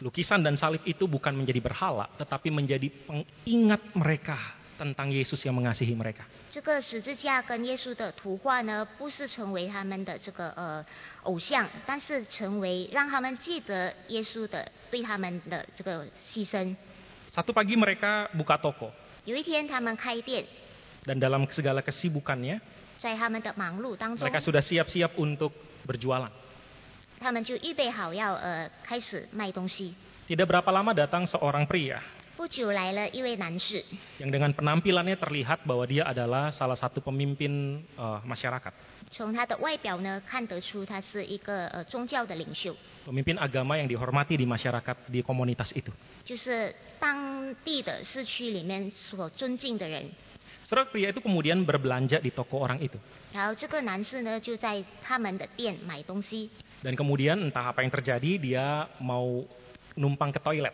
[SPEAKER 2] 每天早上呢，他们在十字架还有耶稣的照片的面前祷告。
[SPEAKER 1] Lukisan dan salib itu bukan menjadi berhala, tetapi menjadi pengingat mereka tentang Yesus yang mengasihi mereka.
[SPEAKER 2] 这个十字架跟耶稣的图画呢，不是成为他们的这个呃偶像，但是成为让他们记得耶稣的对他们的这个牺牲。
[SPEAKER 1] Satu pagi mereka buka toko
[SPEAKER 2] 有一天，他们开店，
[SPEAKER 1] dan dalam segala kesibukannya
[SPEAKER 2] 在他们的忙碌当中，
[SPEAKER 1] mereka sudah siap-siap untuk berjualan.
[SPEAKER 2] 他们就预备好要呃开始卖东西。
[SPEAKER 1] Tidak berapa lama datang seorang pria
[SPEAKER 2] 不久来了一位男士，
[SPEAKER 1] yang dengan penampilannya terlihat bahwa dia adalah salah satu pemimpin eh, masyarakat,
[SPEAKER 2] 从他的外表呢看得出他是一个呃宗教的领袖，
[SPEAKER 1] pemimpin agama yang dihormati di masyarakat di komunitas itu.
[SPEAKER 2] 就是当地的市区里面所尊敬的人。
[SPEAKER 1] Saudara pria itu kemudian berbelanja di toko orang itu.
[SPEAKER 2] 然后这个男士呢就在他们的店买东西，
[SPEAKER 1] Dan kemudian entah apa yang terjadi dia mau numpang ke toilet.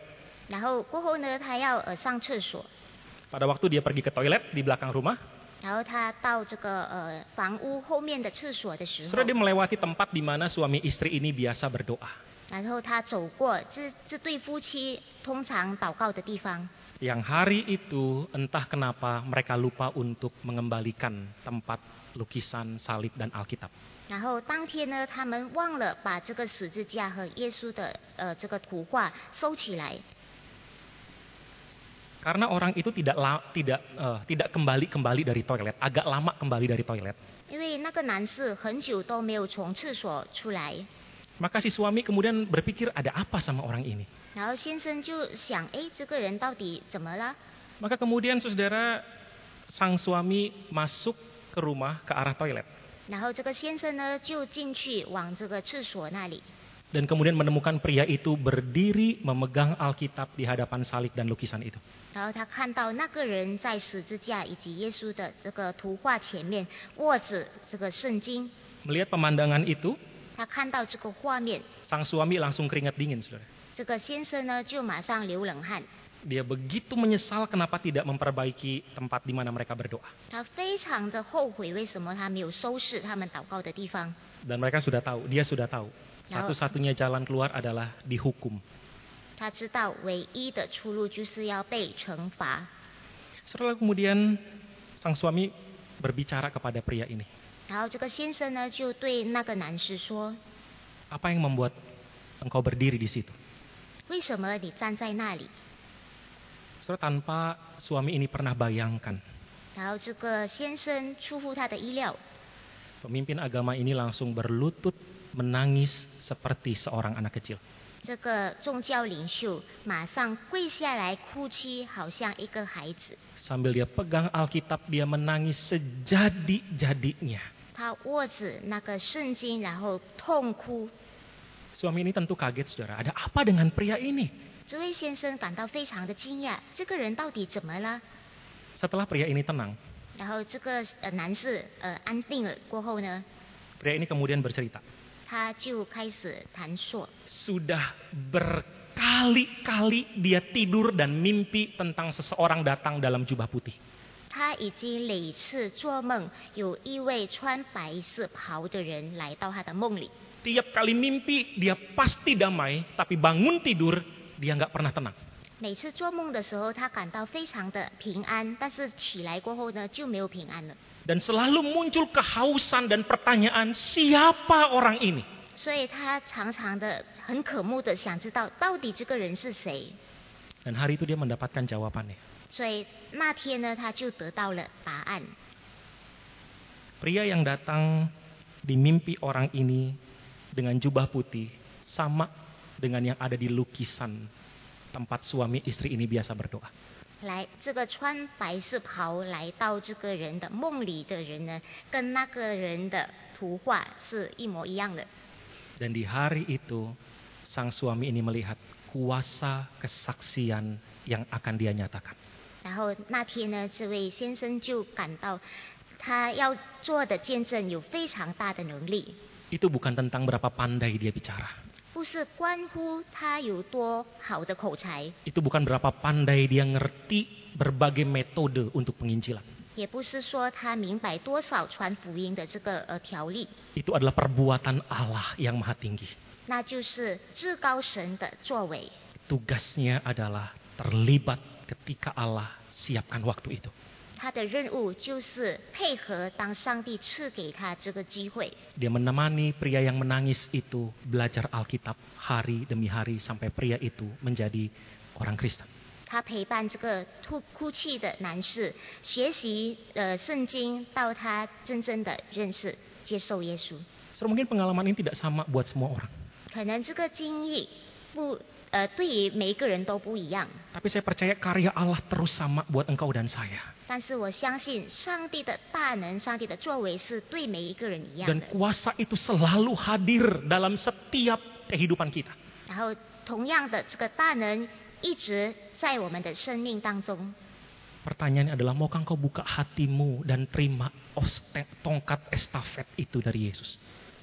[SPEAKER 1] Pada waktu dia pergi ke toilet di belakang rumah.
[SPEAKER 2] Sudah
[SPEAKER 1] dia melewati tempat di mana suami istri ini biasa berdoa. Yang hari itu entah kenapa mereka lupa untuk mengembalikan tempat lukisan salib dan Alkitab.
[SPEAKER 2] 然后当天呢，他们忘了把这个十字架和耶稣的呃这个图画收起来，
[SPEAKER 1] Karena orang itu tidak la- tidak eh, tidak kembali kembali dari toilet, agak lama kembali dari toilet.
[SPEAKER 2] 因为那个男士很久都没有从厕所出来。
[SPEAKER 1] Maka si suami kemudian berpikir ada apa sama orang ini.
[SPEAKER 2] 然后先生就想，哎，这个人到底怎么了？
[SPEAKER 1] Maka kemudian saudara sang suami masuk ke rumah ke arah toilet
[SPEAKER 2] 然后这个先生呢就进去往这个厕所那里，
[SPEAKER 1] dan kemudian menemukan pria itu berdiri memegang Alkitab di hadapan salib dan lukisan itu.
[SPEAKER 2] 然后他看到那个人在十字架以及耶稣的这个图画前面握着这个圣经，
[SPEAKER 1] Melihat pemandangan itu,
[SPEAKER 2] 他看到这个画面，
[SPEAKER 1] sang suami langsung keringat dingin, saudara.
[SPEAKER 2] 这个先生呢就马上流冷汗，
[SPEAKER 1] Dia begitu menyesal kenapa tidak memperbaiki tempat di mana mereka berdoa.
[SPEAKER 2] 他非常的后悔，为什么他没有收拾他们祷告的地方？
[SPEAKER 1] Dan mereka sudah tahu, dia sudah tahu.
[SPEAKER 2] Ya.
[SPEAKER 1] Satu-satunya jalan keluar adalah dihukum.
[SPEAKER 2] 他知道唯一的出路就是要被惩罚。
[SPEAKER 1] Setelah kemudian sang suami berbicara kepada pria ini.
[SPEAKER 2] 然后这个先生呢就对那个男士说
[SPEAKER 1] Apa yang membuat engkau berdiri di situ?：“
[SPEAKER 2] 为什么你站在那里
[SPEAKER 1] Saudara, tanpa suami ini pernah bayangkan,？”
[SPEAKER 2] 然后这个先生出乎他的意料，
[SPEAKER 1] pemimpin agama ini langsung berlutut menangis seperti seorang anak kecil.
[SPEAKER 2] 这个宗教领袖马上跪下来哭泣，好像一个孩子。
[SPEAKER 1] Sambil dia pegang Alkitab, dia menangis sejadi-jadinya.
[SPEAKER 2] 他握着那个圣经，然后痛哭。
[SPEAKER 1] Suami ini tentu kaget, saudara. Ada apa dengan pria ini?
[SPEAKER 2] 这位先生感到非常的惊讶，这个人到底怎么了？
[SPEAKER 1] Setelah pria ini tenang,
[SPEAKER 2] 然后这个呃男士呃安定了过后呢，
[SPEAKER 1] pria ini kemudian bercerita.
[SPEAKER 2] 他就开始谈说，
[SPEAKER 1] Sudah berkali-kali dia tidur dan mimpi tentang seseorang datang dalam jubah putih.
[SPEAKER 2] 他已经累次做梦，有一位穿白色袍的人来到他的梦里。
[SPEAKER 1] Tiap kali mimpi dia pasti damai, tapi bangun tidur dia nggak pernah tenang.
[SPEAKER 2] 每次做梦的时候，他感到非常的平安，但是起来过后呢，就没有平安了。
[SPEAKER 1] Dan selalu muncul kehausan dan pertanyaan, siapa orang ini?
[SPEAKER 2] 所以他常常的很渴慕的想知道，到底这个人是谁。
[SPEAKER 1] Dan hari itu dia mendapatkan jawabannya.
[SPEAKER 2] 所以那天呢，他就得到了答案。
[SPEAKER 1] Pria yang datang di mimpi orang ini dengan jubah putih sama dengan yang ada di lukisan tempat suami istri ini biasa berdoa.
[SPEAKER 2] 来，这个穿白色袍来到这个人的梦里的人呢，跟那个人的图画是一模一样的。
[SPEAKER 1] Dan di hari itu sang suami ini melihat kuasa kesaksian yang akan dia nyatakan.
[SPEAKER 2] 然后那天呢，这位先生就感到他要做的见证有非常大的能力，
[SPEAKER 1] itu bukan tentang berapa pandai dia bicara. Itu bukan berapa pandai dia ngerti berbagai metode untuk penginjilan. Itu adalah perbuatan Allah yang maha tinggi. Tugasnya adalah terlibat ketika Allah siapkan waktu itu.
[SPEAKER 2] 他的任务就是配合当上帝赐给他这个机会，
[SPEAKER 1] Dia menemani pria yang menangis itu belajar Alkitab hari demi hari sampai pria itu menjadi orang Kristen.
[SPEAKER 2] 他陪伴这个哭哭泣的男士学习呃圣经，到他真正的认识接受耶稣。
[SPEAKER 1] So, mungkin pengalaman ini tidak sama buat semua orang.
[SPEAKER 2] 可能这个经历不 呃对于每一个人都不一样，
[SPEAKER 1] Tapi saya percaya karya Allah terus sama buat engkau dan saya.
[SPEAKER 2] 但是我相信上帝的大能、上帝的作为是对每一个人一样
[SPEAKER 1] Dan
[SPEAKER 2] 的。
[SPEAKER 1] kuasa itu selalu hadir dalam setiap kehidupan kita.
[SPEAKER 2] 然后同样的，这个大能一直在我们的生命当中。
[SPEAKER 1] Pertanyaannya adalah maukah engkau buka hatimu dan terima os- tongkat estafet itu dari Yesus?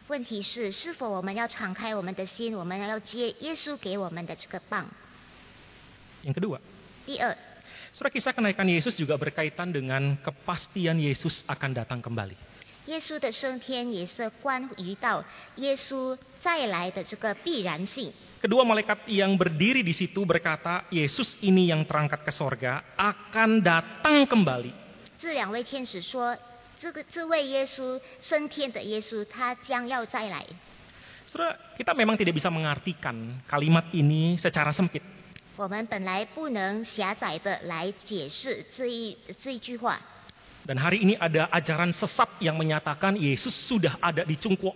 [SPEAKER 2] 问题是，是否我们要敞开我们的心，我们要接耶稣给我们的这个棒？
[SPEAKER 1] Yang kedua,
[SPEAKER 2] 第二，
[SPEAKER 1] Saudara kisah kenaikan Yesus juga berkaitan dengan kepastian Yesus akan datang kembali.
[SPEAKER 2] 耶稣的升天也是关于到耶稣再来的这个必然性。
[SPEAKER 1] Kedua malaikat yang berdiri di situ berkata, Yesus ini yang terangkat ke sorga akan datang kembali.
[SPEAKER 2] 这两位天使说， 这个这位耶稣升天的耶稣，他将要再来。
[SPEAKER 1] Saudara, kita memang tidak bisa mengartikan kalimat ini secara sempit.
[SPEAKER 2] 我们本来不能狭窄的来解释这一这一句话，
[SPEAKER 1] Dan hari ini ada ajaran sesat yang menyatakan Yesus sudah ada di Cungkuo,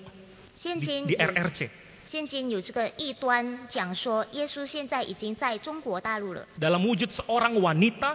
[SPEAKER 2] 现
[SPEAKER 1] di,
[SPEAKER 2] 今
[SPEAKER 1] di
[SPEAKER 2] 有
[SPEAKER 1] RRC.
[SPEAKER 2] 现今有这个异端讲说，耶稣现在已经在中国大陆了，
[SPEAKER 1] Dalam wujud seorang wanita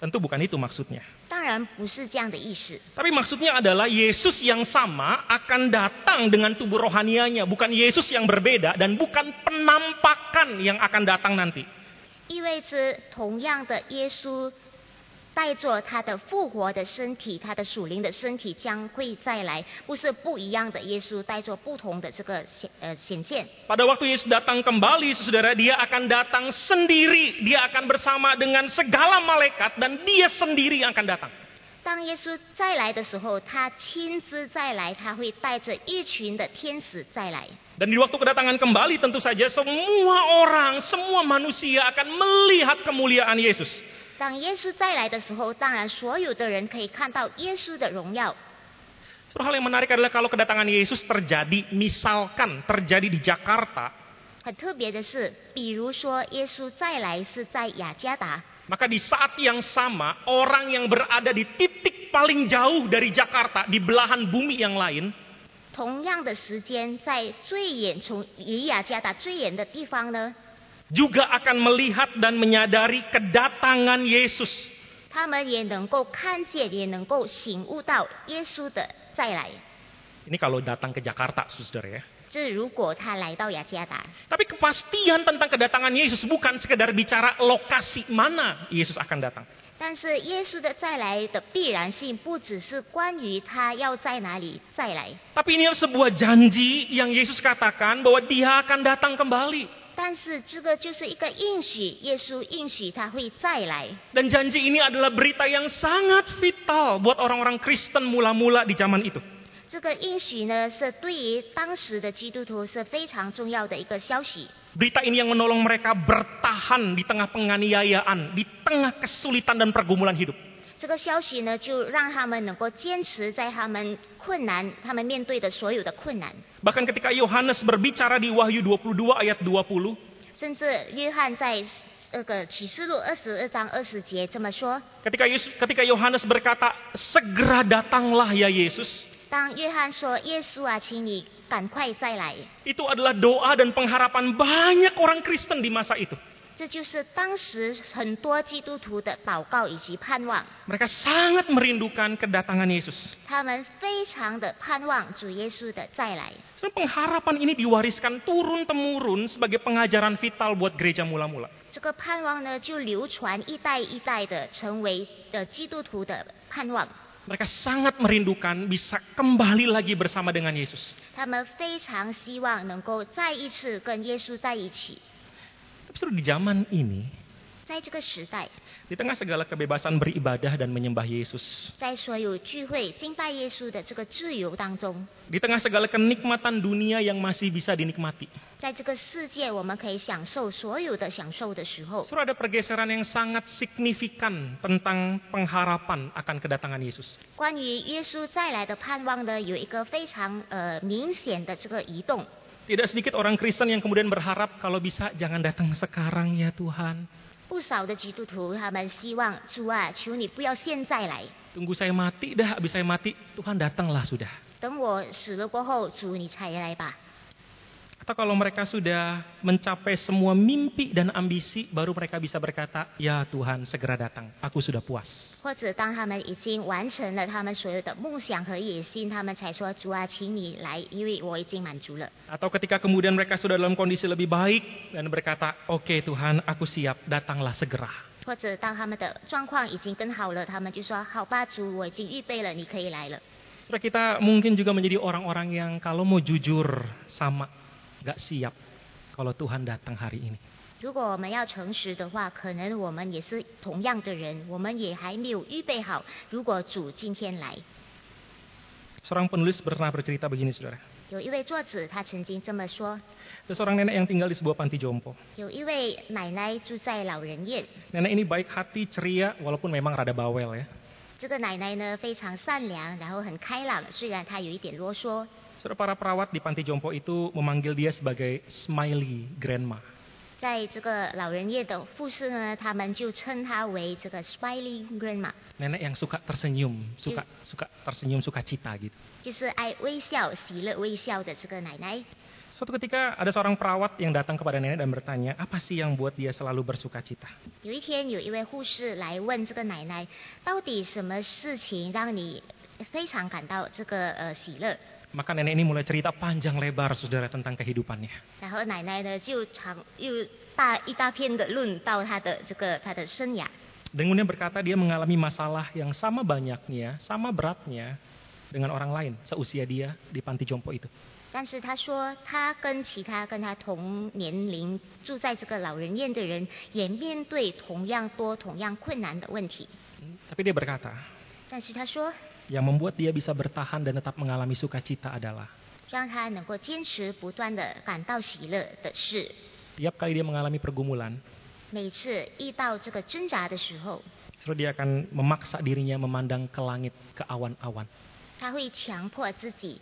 [SPEAKER 1] Tentu bukan itu maksudnya.
[SPEAKER 2] 当然不是这样的意思，
[SPEAKER 1] Tapi maksudnya adalah Yesus yang sama akan datang dengan tubuh rohanianya, bukan Yesus yang berbeda dan bukan penampakan yang akan datang nanti.
[SPEAKER 2] 意味着同样的耶稣 带着他的复活的身体，他的属灵的身体将会再来，不是不一样的耶稣带着不同的这个显呃显现。
[SPEAKER 1] Pada waktu Yesus datang kembali, saudara, dia akan datang sendiri. Dia akan bersama dengan segala malaikat dan dia sendiri yang akan datang.
[SPEAKER 2] 当耶稣再来的时候，他亲自再来，他会带着一群的天使再来。
[SPEAKER 1] Dan di waktu kedatangan kembali tentu saja semua orang, semua manusia akan melihat kemuliaan Yesus.
[SPEAKER 2] 当耶稣再来的时候，当然所有的人可以看到耶稣的荣耀。
[SPEAKER 1] Satu hal yang menarik adalah kalau kedatangan Yesus terjadi, misalkan terjadi di Jakarta,
[SPEAKER 2] 很特别的是，比如说耶稣再来是在雅加达，
[SPEAKER 1] maka di saat yang sama orang yang berada di titik paling jauh dari Jakarta, di belahan bumi yang lain,
[SPEAKER 2] 同样的时间，在最远从离雅加达最远的地方呢，
[SPEAKER 1] juga akan melihat dan menyadari kedatangan Yesus.
[SPEAKER 2] 他们也能够看见，也能够醒悟到耶稣的再来。
[SPEAKER 1] Ini kalau datang ke Jakarta, saudara ya.
[SPEAKER 2] 这如果他来到雅加达，
[SPEAKER 1] Tapi kepastian tentang kedatangan Yesus bukan sekedar bicara lokasi mana Yesus akan datang.
[SPEAKER 2] 但是耶稣的再来的必然性，不只是关于他要在哪里再来，
[SPEAKER 1] Tapi ini adalah sebuah janji yang Yesus katakan bahwa dia akan datang kembali.
[SPEAKER 2] 但是这个就是一个应许，耶稣应许他会再来。
[SPEAKER 1] Dan janji ini adalah berita yang sangat vital buat orang-orang Kristen mula-mula di zaman itu.
[SPEAKER 2] 这个应许呢，是对于当时的基督徒是非常重要的一个消息。
[SPEAKER 1] Berita ini yang menolong mereka bertahan di tengah penganiayaan, di tengah kesulitan dan pergumulan hidup.
[SPEAKER 2] 这个消息呢，就让他们能够坚持在他们困难，他们面对的所有的困难。
[SPEAKER 1] Bahkan ketika Yohanes berbicara di Wahyu 22 ayat 20,
[SPEAKER 2] 甚至约翰在那个启示录二十二章二十节这么说：
[SPEAKER 1] ketika Yesus, ketika Yohanes berkata, "Segera datanglah ya Yesus."
[SPEAKER 2] 当约翰说：“耶稣啊，请你赶快再来。
[SPEAKER 1] Itu adalah doa dan pengharapan banyak orang Kristen di masa itu. ”
[SPEAKER 2] 这 这就是当时很多基督徒的祷告以及盼望。
[SPEAKER 1] Mereka sangat merindukan kedatangan Yesus.
[SPEAKER 2] 他们非常的盼望主耶稣的再来。
[SPEAKER 1] So, pengharapan ini diwariskan turun temurun sebagai pengajaran vital buat gereja mula-mula.
[SPEAKER 2] 这个盼望呢，就流传一代一代的，成为呃基督徒的盼望。
[SPEAKER 1] Mereka sangat merindukan bisa kembali lagi bersama dengan Yesus.
[SPEAKER 2] 他们非常希望能够再一次跟耶稣在一起。
[SPEAKER 1] Tapi sudah di zaman ini, di tengah segala kebebasan beribadah dan menyembah Yesus. Di tengah segala kenikmatan dunia yang masih bisa dinikmati. sudah ada pergeseran yang sangat signifikan tentang pengharapan akan kedatangan Yesus.
[SPEAKER 2] Yesus 于耶稣再来的盼望呢，有一个非常呃明显的这个移动。
[SPEAKER 1] Tidak sedikit orang Kristen yang kemudian berharap kalau bisa jangan datang sekarang ya Tuhan.
[SPEAKER 2] 不少的基督徒他们希望主啊，求你不要现在来，
[SPEAKER 1] Tunggu saya mati dah, habis saya mati, Tuhan datanglah sudah.
[SPEAKER 2] 等我死了过后，主你才来吧。
[SPEAKER 1] Atau kalau mereka sudah mencapai semua mimpi dan ambisi, baru mereka bisa berkata, ya Tuhan segera datang, aku sudah puas.
[SPEAKER 2] 或者当他们已经完成了他们所有的梦想和野心，他们才说：“主啊，请你来，因为我已经满足了。
[SPEAKER 1] Atau ketika kemudian mereka sudah dalam kondisi lebih baik dan berkata, oke Tuhan aku siap, datanglah segera.
[SPEAKER 2] ”或者当他们的状况已经更好了，他们就说：“好吧，主，我已经预备了，你可以来了。
[SPEAKER 1] Saudara kita mungkin juga menjadi orang-orang yang kalau mau jujur sama, gak siap kalau Tuhan datang hari ini.
[SPEAKER 2] ”如果我们要诚实的话，可能我们也是同样的人，我们也还没有预备好。如果主今天来，
[SPEAKER 1] Seorang penulis pernah bercerita begini saudara.
[SPEAKER 2] 有一位作者他曾经这么说：
[SPEAKER 1] Ada seorang nenek yang tinggal di sebuah panti jompo.
[SPEAKER 2] 有一位奶奶住在老人院，
[SPEAKER 1] Nenek ini baik hati, ceria, walaupun memang rada bawel ya.
[SPEAKER 2] 这个奶奶呢非常善良，然后很开朗，虽然她有一点啰嗦。
[SPEAKER 1] Saudara para perawat di panti jompo itu memanggil dia sebagai smiley grandma.
[SPEAKER 2] 在这个老人院的护士呢，他们就称她为这个 Smiley Grandma，
[SPEAKER 1] Nenek yang suka tersenyum, suka suka tersenyum, suka cita gitu.
[SPEAKER 2] 就是爱微笑、喜乐微笑的这个奶奶。
[SPEAKER 1] Suatu ketika ada seorang perawat yang datang kepada nenek dan bertanya, apa sih yang buat dia selalu bersuka cita?
[SPEAKER 2] 有一天，有一位护士来问这个奶奶，到底什么事情让你非常感到这个呃喜乐？
[SPEAKER 1] Maka nenek ini mulai cerita panjang lebar saudara tentang kehidupannya.
[SPEAKER 2] 然后奶奶呢就长又大一大片的论到她的这个她的生涯。
[SPEAKER 1] Dan kemudian berkata dia mengalami masalah yang sama banyaknya, sama beratnya dengan orang lain seusia dia di panti jompo itu.
[SPEAKER 2] 但是她说，她跟其他跟她同年龄住在这个老人院的人，也面对同样多、同样困难的问题。
[SPEAKER 1] Tapi dia berkata,
[SPEAKER 2] 但是她说，
[SPEAKER 1] yang membuat dia bisa bertahan dan tetap mengalami sukacita adalah
[SPEAKER 2] 让她能够坚持不断的感到喜乐的是，
[SPEAKER 1] tiap kali dia mengalami pergumulan,
[SPEAKER 2] 每次遇到这个挣扎的时候，
[SPEAKER 1] justru dia akan memaksa dirinya memandang ke langit, ke awan-awan.
[SPEAKER 2] 她会强迫自己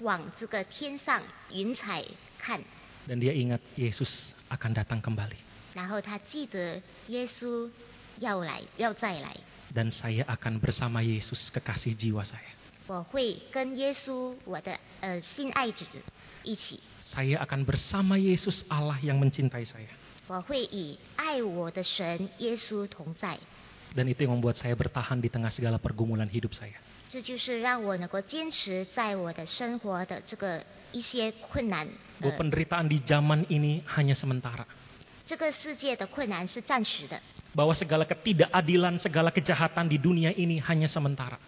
[SPEAKER 2] 往这个天上云彩看，
[SPEAKER 1] Dan dia ingat Yesus akan datang kembali.
[SPEAKER 2] 然后她记得耶稣要来，要再来。
[SPEAKER 1] Dan saya akan bersama Yesus kekasih jiwa saya.
[SPEAKER 2] 我会跟耶稣，我的呃心爱子一起，
[SPEAKER 1] Saya akan bersama Yesus Allah yang mencintai saya.
[SPEAKER 2] 我会以爱我的神耶稣同在。
[SPEAKER 1] Dan itu yang membuat saya bertahan di tengah segala pergumulan hidup saya.
[SPEAKER 2] 这就是让我能够坚持在我的生活的这个一些困难。
[SPEAKER 1] Bahwa
[SPEAKER 2] 呃，
[SPEAKER 1] penderitaan di zaman ini hanya sementara.
[SPEAKER 2] 这个世界的困难是暂时的，
[SPEAKER 1] Bahwa segala ketidakadilan, segala kejahatan di dunia ini hanya sementara.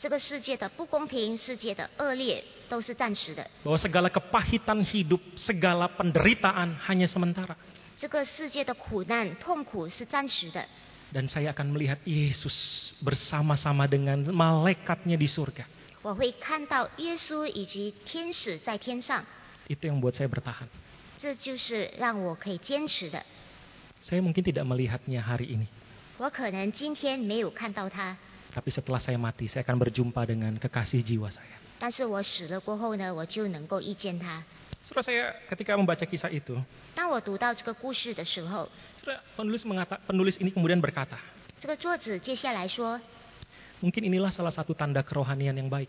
[SPEAKER 2] 这个世界的不公平、世界的恶劣都是暂时的，
[SPEAKER 1] Bahwa segala kepahitan hidup, segala penderitaan hanya sementara.
[SPEAKER 2] 这个世界的苦难、痛苦是暂时的。
[SPEAKER 1] Dan saya akan melihat Yesus bersama-sama dengan malaikatnya di surga.
[SPEAKER 2] 我会看到耶稣以及天使在天上，
[SPEAKER 1] Itu yang membuat saya bertahan.
[SPEAKER 2] 这就是让我可以坚持的。
[SPEAKER 1] Saya mungkin tidak melihatnya hari ini.
[SPEAKER 2] 我可能今天没有看到他，
[SPEAKER 1] Tapi setelah saya mati, saya akan berjumpa dengan kekasih jiwa saya.
[SPEAKER 2] 但是我死了过后呢，我就能够遇见他。
[SPEAKER 1] Saudara saya ketika membaca kisah itu,
[SPEAKER 2] 当我读到这个故事的时候，
[SPEAKER 1] saudara, penulis mengata, penulis ini kemudian berkata,
[SPEAKER 2] 这个作者接下来说，
[SPEAKER 1] mungkin inilah salah satu tanda kerohanian yang baik.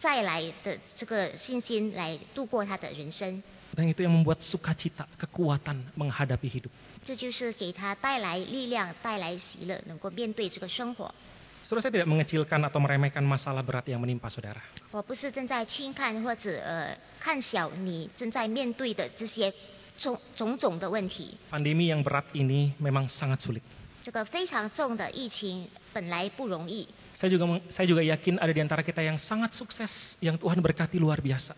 [SPEAKER 2] 再来的这个信心来度过他的人生。
[SPEAKER 1] Dan itu yang membuat sukacita, kekuatan menghadapi hidup.
[SPEAKER 2] 这就是给他带来力量、带来喜乐，能够面对这个生活。
[SPEAKER 1] Saudara saya tidak mengecilkan atau meremehkan masalah berat yang menimpa saudara.
[SPEAKER 2] 我不是正在轻看或者呃看小你正在面对的这些种种种的问题。
[SPEAKER 1] Pandemi yang berat ini memang sangat sulit.
[SPEAKER 2] 这个非常重的疫情本来不容易，
[SPEAKER 1] Saya juga saya juga yakin ada di antara kita yang sangat sukses yang Tuhan berkati luar biasa.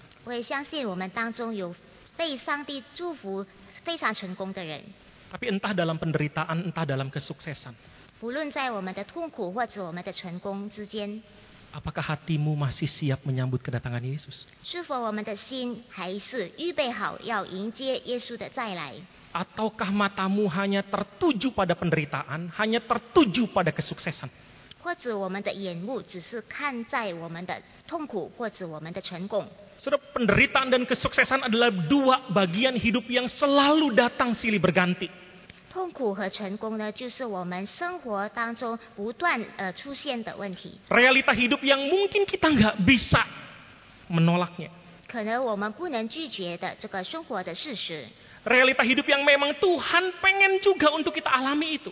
[SPEAKER 1] Tapi entah dalam penderitaan, entah dalam kesuksesan. Apakah hatimu masih siap menyambut kedatangan Yesus? Ataukah matamu hanya tertuju pada penderitaan, hanya tertuju pada kesuksesan?
[SPEAKER 2] 或者我们的眼目只是看在我们的痛苦或者我们的成功？
[SPEAKER 1] Saudara, penderitaan dan kesuksesan adalah dua bagian hidup yang selalu datang silih berganti.
[SPEAKER 2] 痛苦和成功呢，就是我们生活当中不断呃出现的问题。
[SPEAKER 1] Realita hidup yang mungkin kita nggak bisa menolaknya.
[SPEAKER 2] 可能我们不能拒绝的这个生活的事实，
[SPEAKER 1] Realita hidup yang memang Tuhan pengen juga untuk kita alami itu.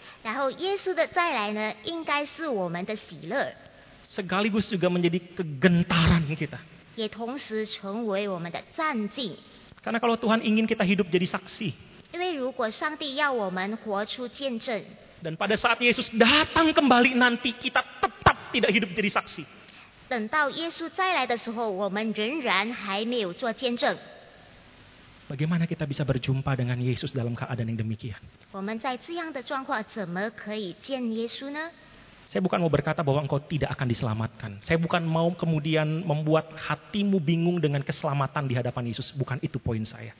[SPEAKER 2] 然后耶稣的再来呢，应该是我们的喜乐
[SPEAKER 1] ，Sekaligus juga menjadi kegentaran kita.
[SPEAKER 2] 也同时成为我们的战境。
[SPEAKER 1] Karena kalau Tuhan ingin kita hidup jadi saksi,
[SPEAKER 2] 因为如果上帝要我们活出见证
[SPEAKER 1] ，dan pada saat Yesus datang kembali nanti kita tetap tidak hidup jadi saksi.
[SPEAKER 2] 等到耶稣再来的时候，我们仍然还没有做见证。
[SPEAKER 1] Bagaimana kita bisa berjumpa dengan Yesus dalam keadaan yang demikian? Saya bukan mau berkata bahwa engkau tidak akan diselamatkan. Saya bukan mau kemudian membuat hatimu bingung dengan keselamatan di hadapan Yesus. Bukan itu poin saya.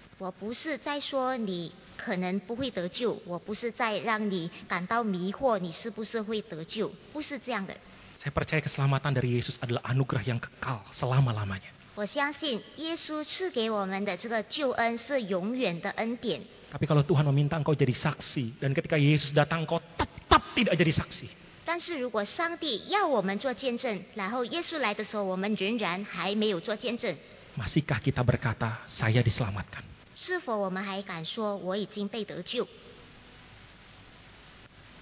[SPEAKER 1] Saya percaya keselamatan dari Yesus adalah anugerah yang kekal selama-lamanya.
[SPEAKER 2] 我相信耶稣赐给我们的这个救恩是永远的恩典。
[SPEAKER 1] Tapi kalau Tuhan meminta engkau jadi saksi, dan ketika Yesus datang engkau tetap tidak jadi saksi.
[SPEAKER 2] 但是如果上帝要我们做见证，然后耶稣来的时候，我们仍然还没有做见证，
[SPEAKER 1] Masihkah kita berkata, saya diselamatkan?
[SPEAKER 2] 是否我们还敢说我已经被得救？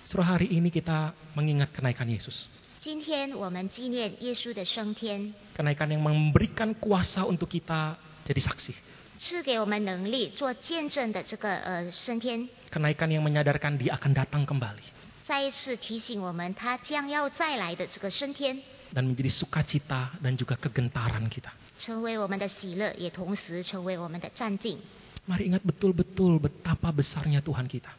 [SPEAKER 1] Setelah hari ini kita mengingat kenaikan Yesus.
[SPEAKER 2] 今天我们纪念耶稣的升天，
[SPEAKER 1] Kenaikan yang memberikan kuasa untuk kita jadi saksi.
[SPEAKER 2] 赐给我们能力做见证的这个呃升天，
[SPEAKER 1] Kenaikan yang menyadarkan dia akan datang kembali.
[SPEAKER 2] 再一次提醒我们他将要再来的这个升天，
[SPEAKER 1] Dan menjadi sukacita dan juga kegentaran kita.
[SPEAKER 2] 成为我们的喜乐，也同时成为我们的战定。
[SPEAKER 1] Mari ingat betul-betul betapa besarnya Tuhan kita.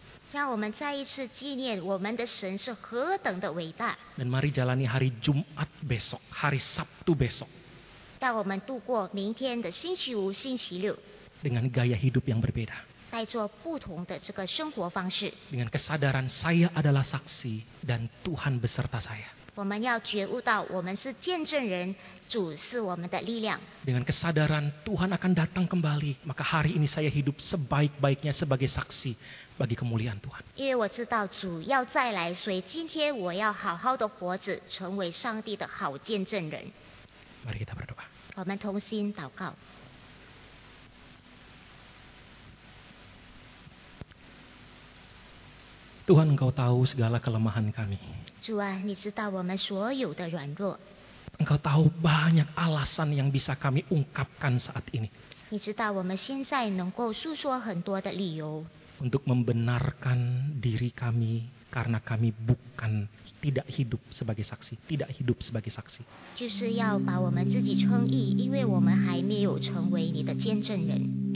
[SPEAKER 1] Dan mari jalani hari Jumat besok, hari Sabtu besok. Dengan gaya hidup yang berbeda. Dengan kesadaran saya adalah saksi dan Tuhan beserta saya.
[SPEAKER 2] 我们要觉悟到我们是见证人，主是我们的力量。
[SPEAKER 1] Dengan kesadaran Tuhan akan datang kembali, maka hari ini saya hidup sebaik-baiknya sebagai saksi bagi kemuliaan Tuhan.
[SPEAKER 2] 因为我知道主要再来，所以今天我要好好的活着，成为上帝的好见证人。
[SPEAKER 1] Mari kita berdoa.
[SPEAKER 2] 我们同心祷告，
[SPEAKER 1] Tuhan engkau tahu segala kelemahan kami.
[SPEAKER 2] Tuhan,
[SPEAKER 1] Engkau tahu banyak alasan yang bisa kami ungkapkan saat ini. Untuk membenarkan diri kami karena kami bukan tidak hidup sebagai saksi, tidak hidup sebagai saksi.
[SPEAKER 2] Hmm.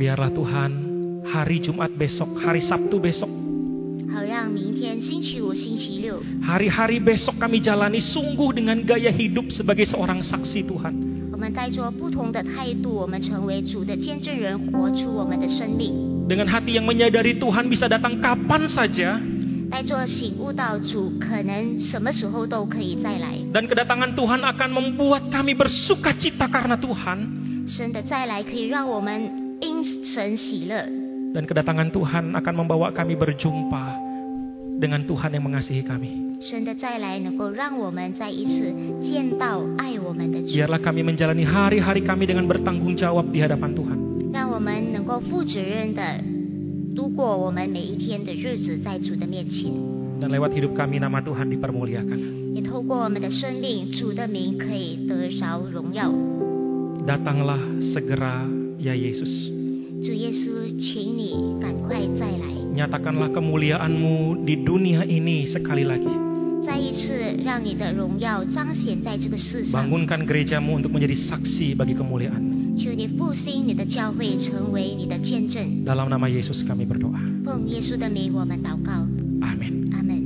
[SPEAKER 1] Biarlah Tuhan hari Jumat besok, hari Sabtu besok,
[SPEAKER 2] 好让明天星期五、星期六，
[SPEAKER 1] hari-hari besok kami jalani sungguh dengan gaya hidup sebagai seorang saksi Tuhan.
[SPEAKER 2] 我们带着不同的态度，我们成为主的见证人，活出我们的生命。
[SPEAKER 1] Dengan hati yang menyadari Tuhan bisa datang kapan saja
[SPEAKER 2] 带着醒悟到主可能什么时候都可以再来，
[SPEAKER 1] dan kedatangan Tuhan akan membuat kami bersuka cita karena Tuhan
[SPEAKER 2] 神的再来可以让我们 因神喜乐，
[SPEAKER 1] dan kedatangan Tuhan akan membawa kami berjumpa dengan Tuhan yang mengasihi kami.
[SPEAKER 2] 神的再来能够让我们再一次见到爱我们的主，
[SPEAKER 1] Biarlah kami menjalani hari-hari kami dengan bertanggung jawab di hadapan Tuhan.
[SPEAKER 2] 让我们能够负责任的度过我们每一天的日子，在主的面前，
[SPEAKER 1] Dan lewat hidup kami nama Tuhan dipermuliakan.
[SPEAKER 2] 也透过我们的生命，主的名可以得着荣耀。
[SPEAKER 1] Datanglah segera ya Yesus.
[SPEAKER 2] 主耶稣，请你赶快再来，
[SPEAKER 1] Nyatakanlah kemuliaan-Mu di dunia ini sekali lagi.
[SPEAKER 2] 再一次让你的荣耀彰显在这个世上。
[SPEAKER 1] Bangunkan gerejamu untuk menjadi saksi bagi kemuliaan.
[SPEAKER 2] 求你复兴你的教会，成为你的见证。
[SPEAKER 1] Dalam nama Yesus kami berdoa.
[SPEAKER 2] 奉耶稣的名，我们祷告，
[SPEAKER 1] Amin.
[SPEAKER 2] 阿门。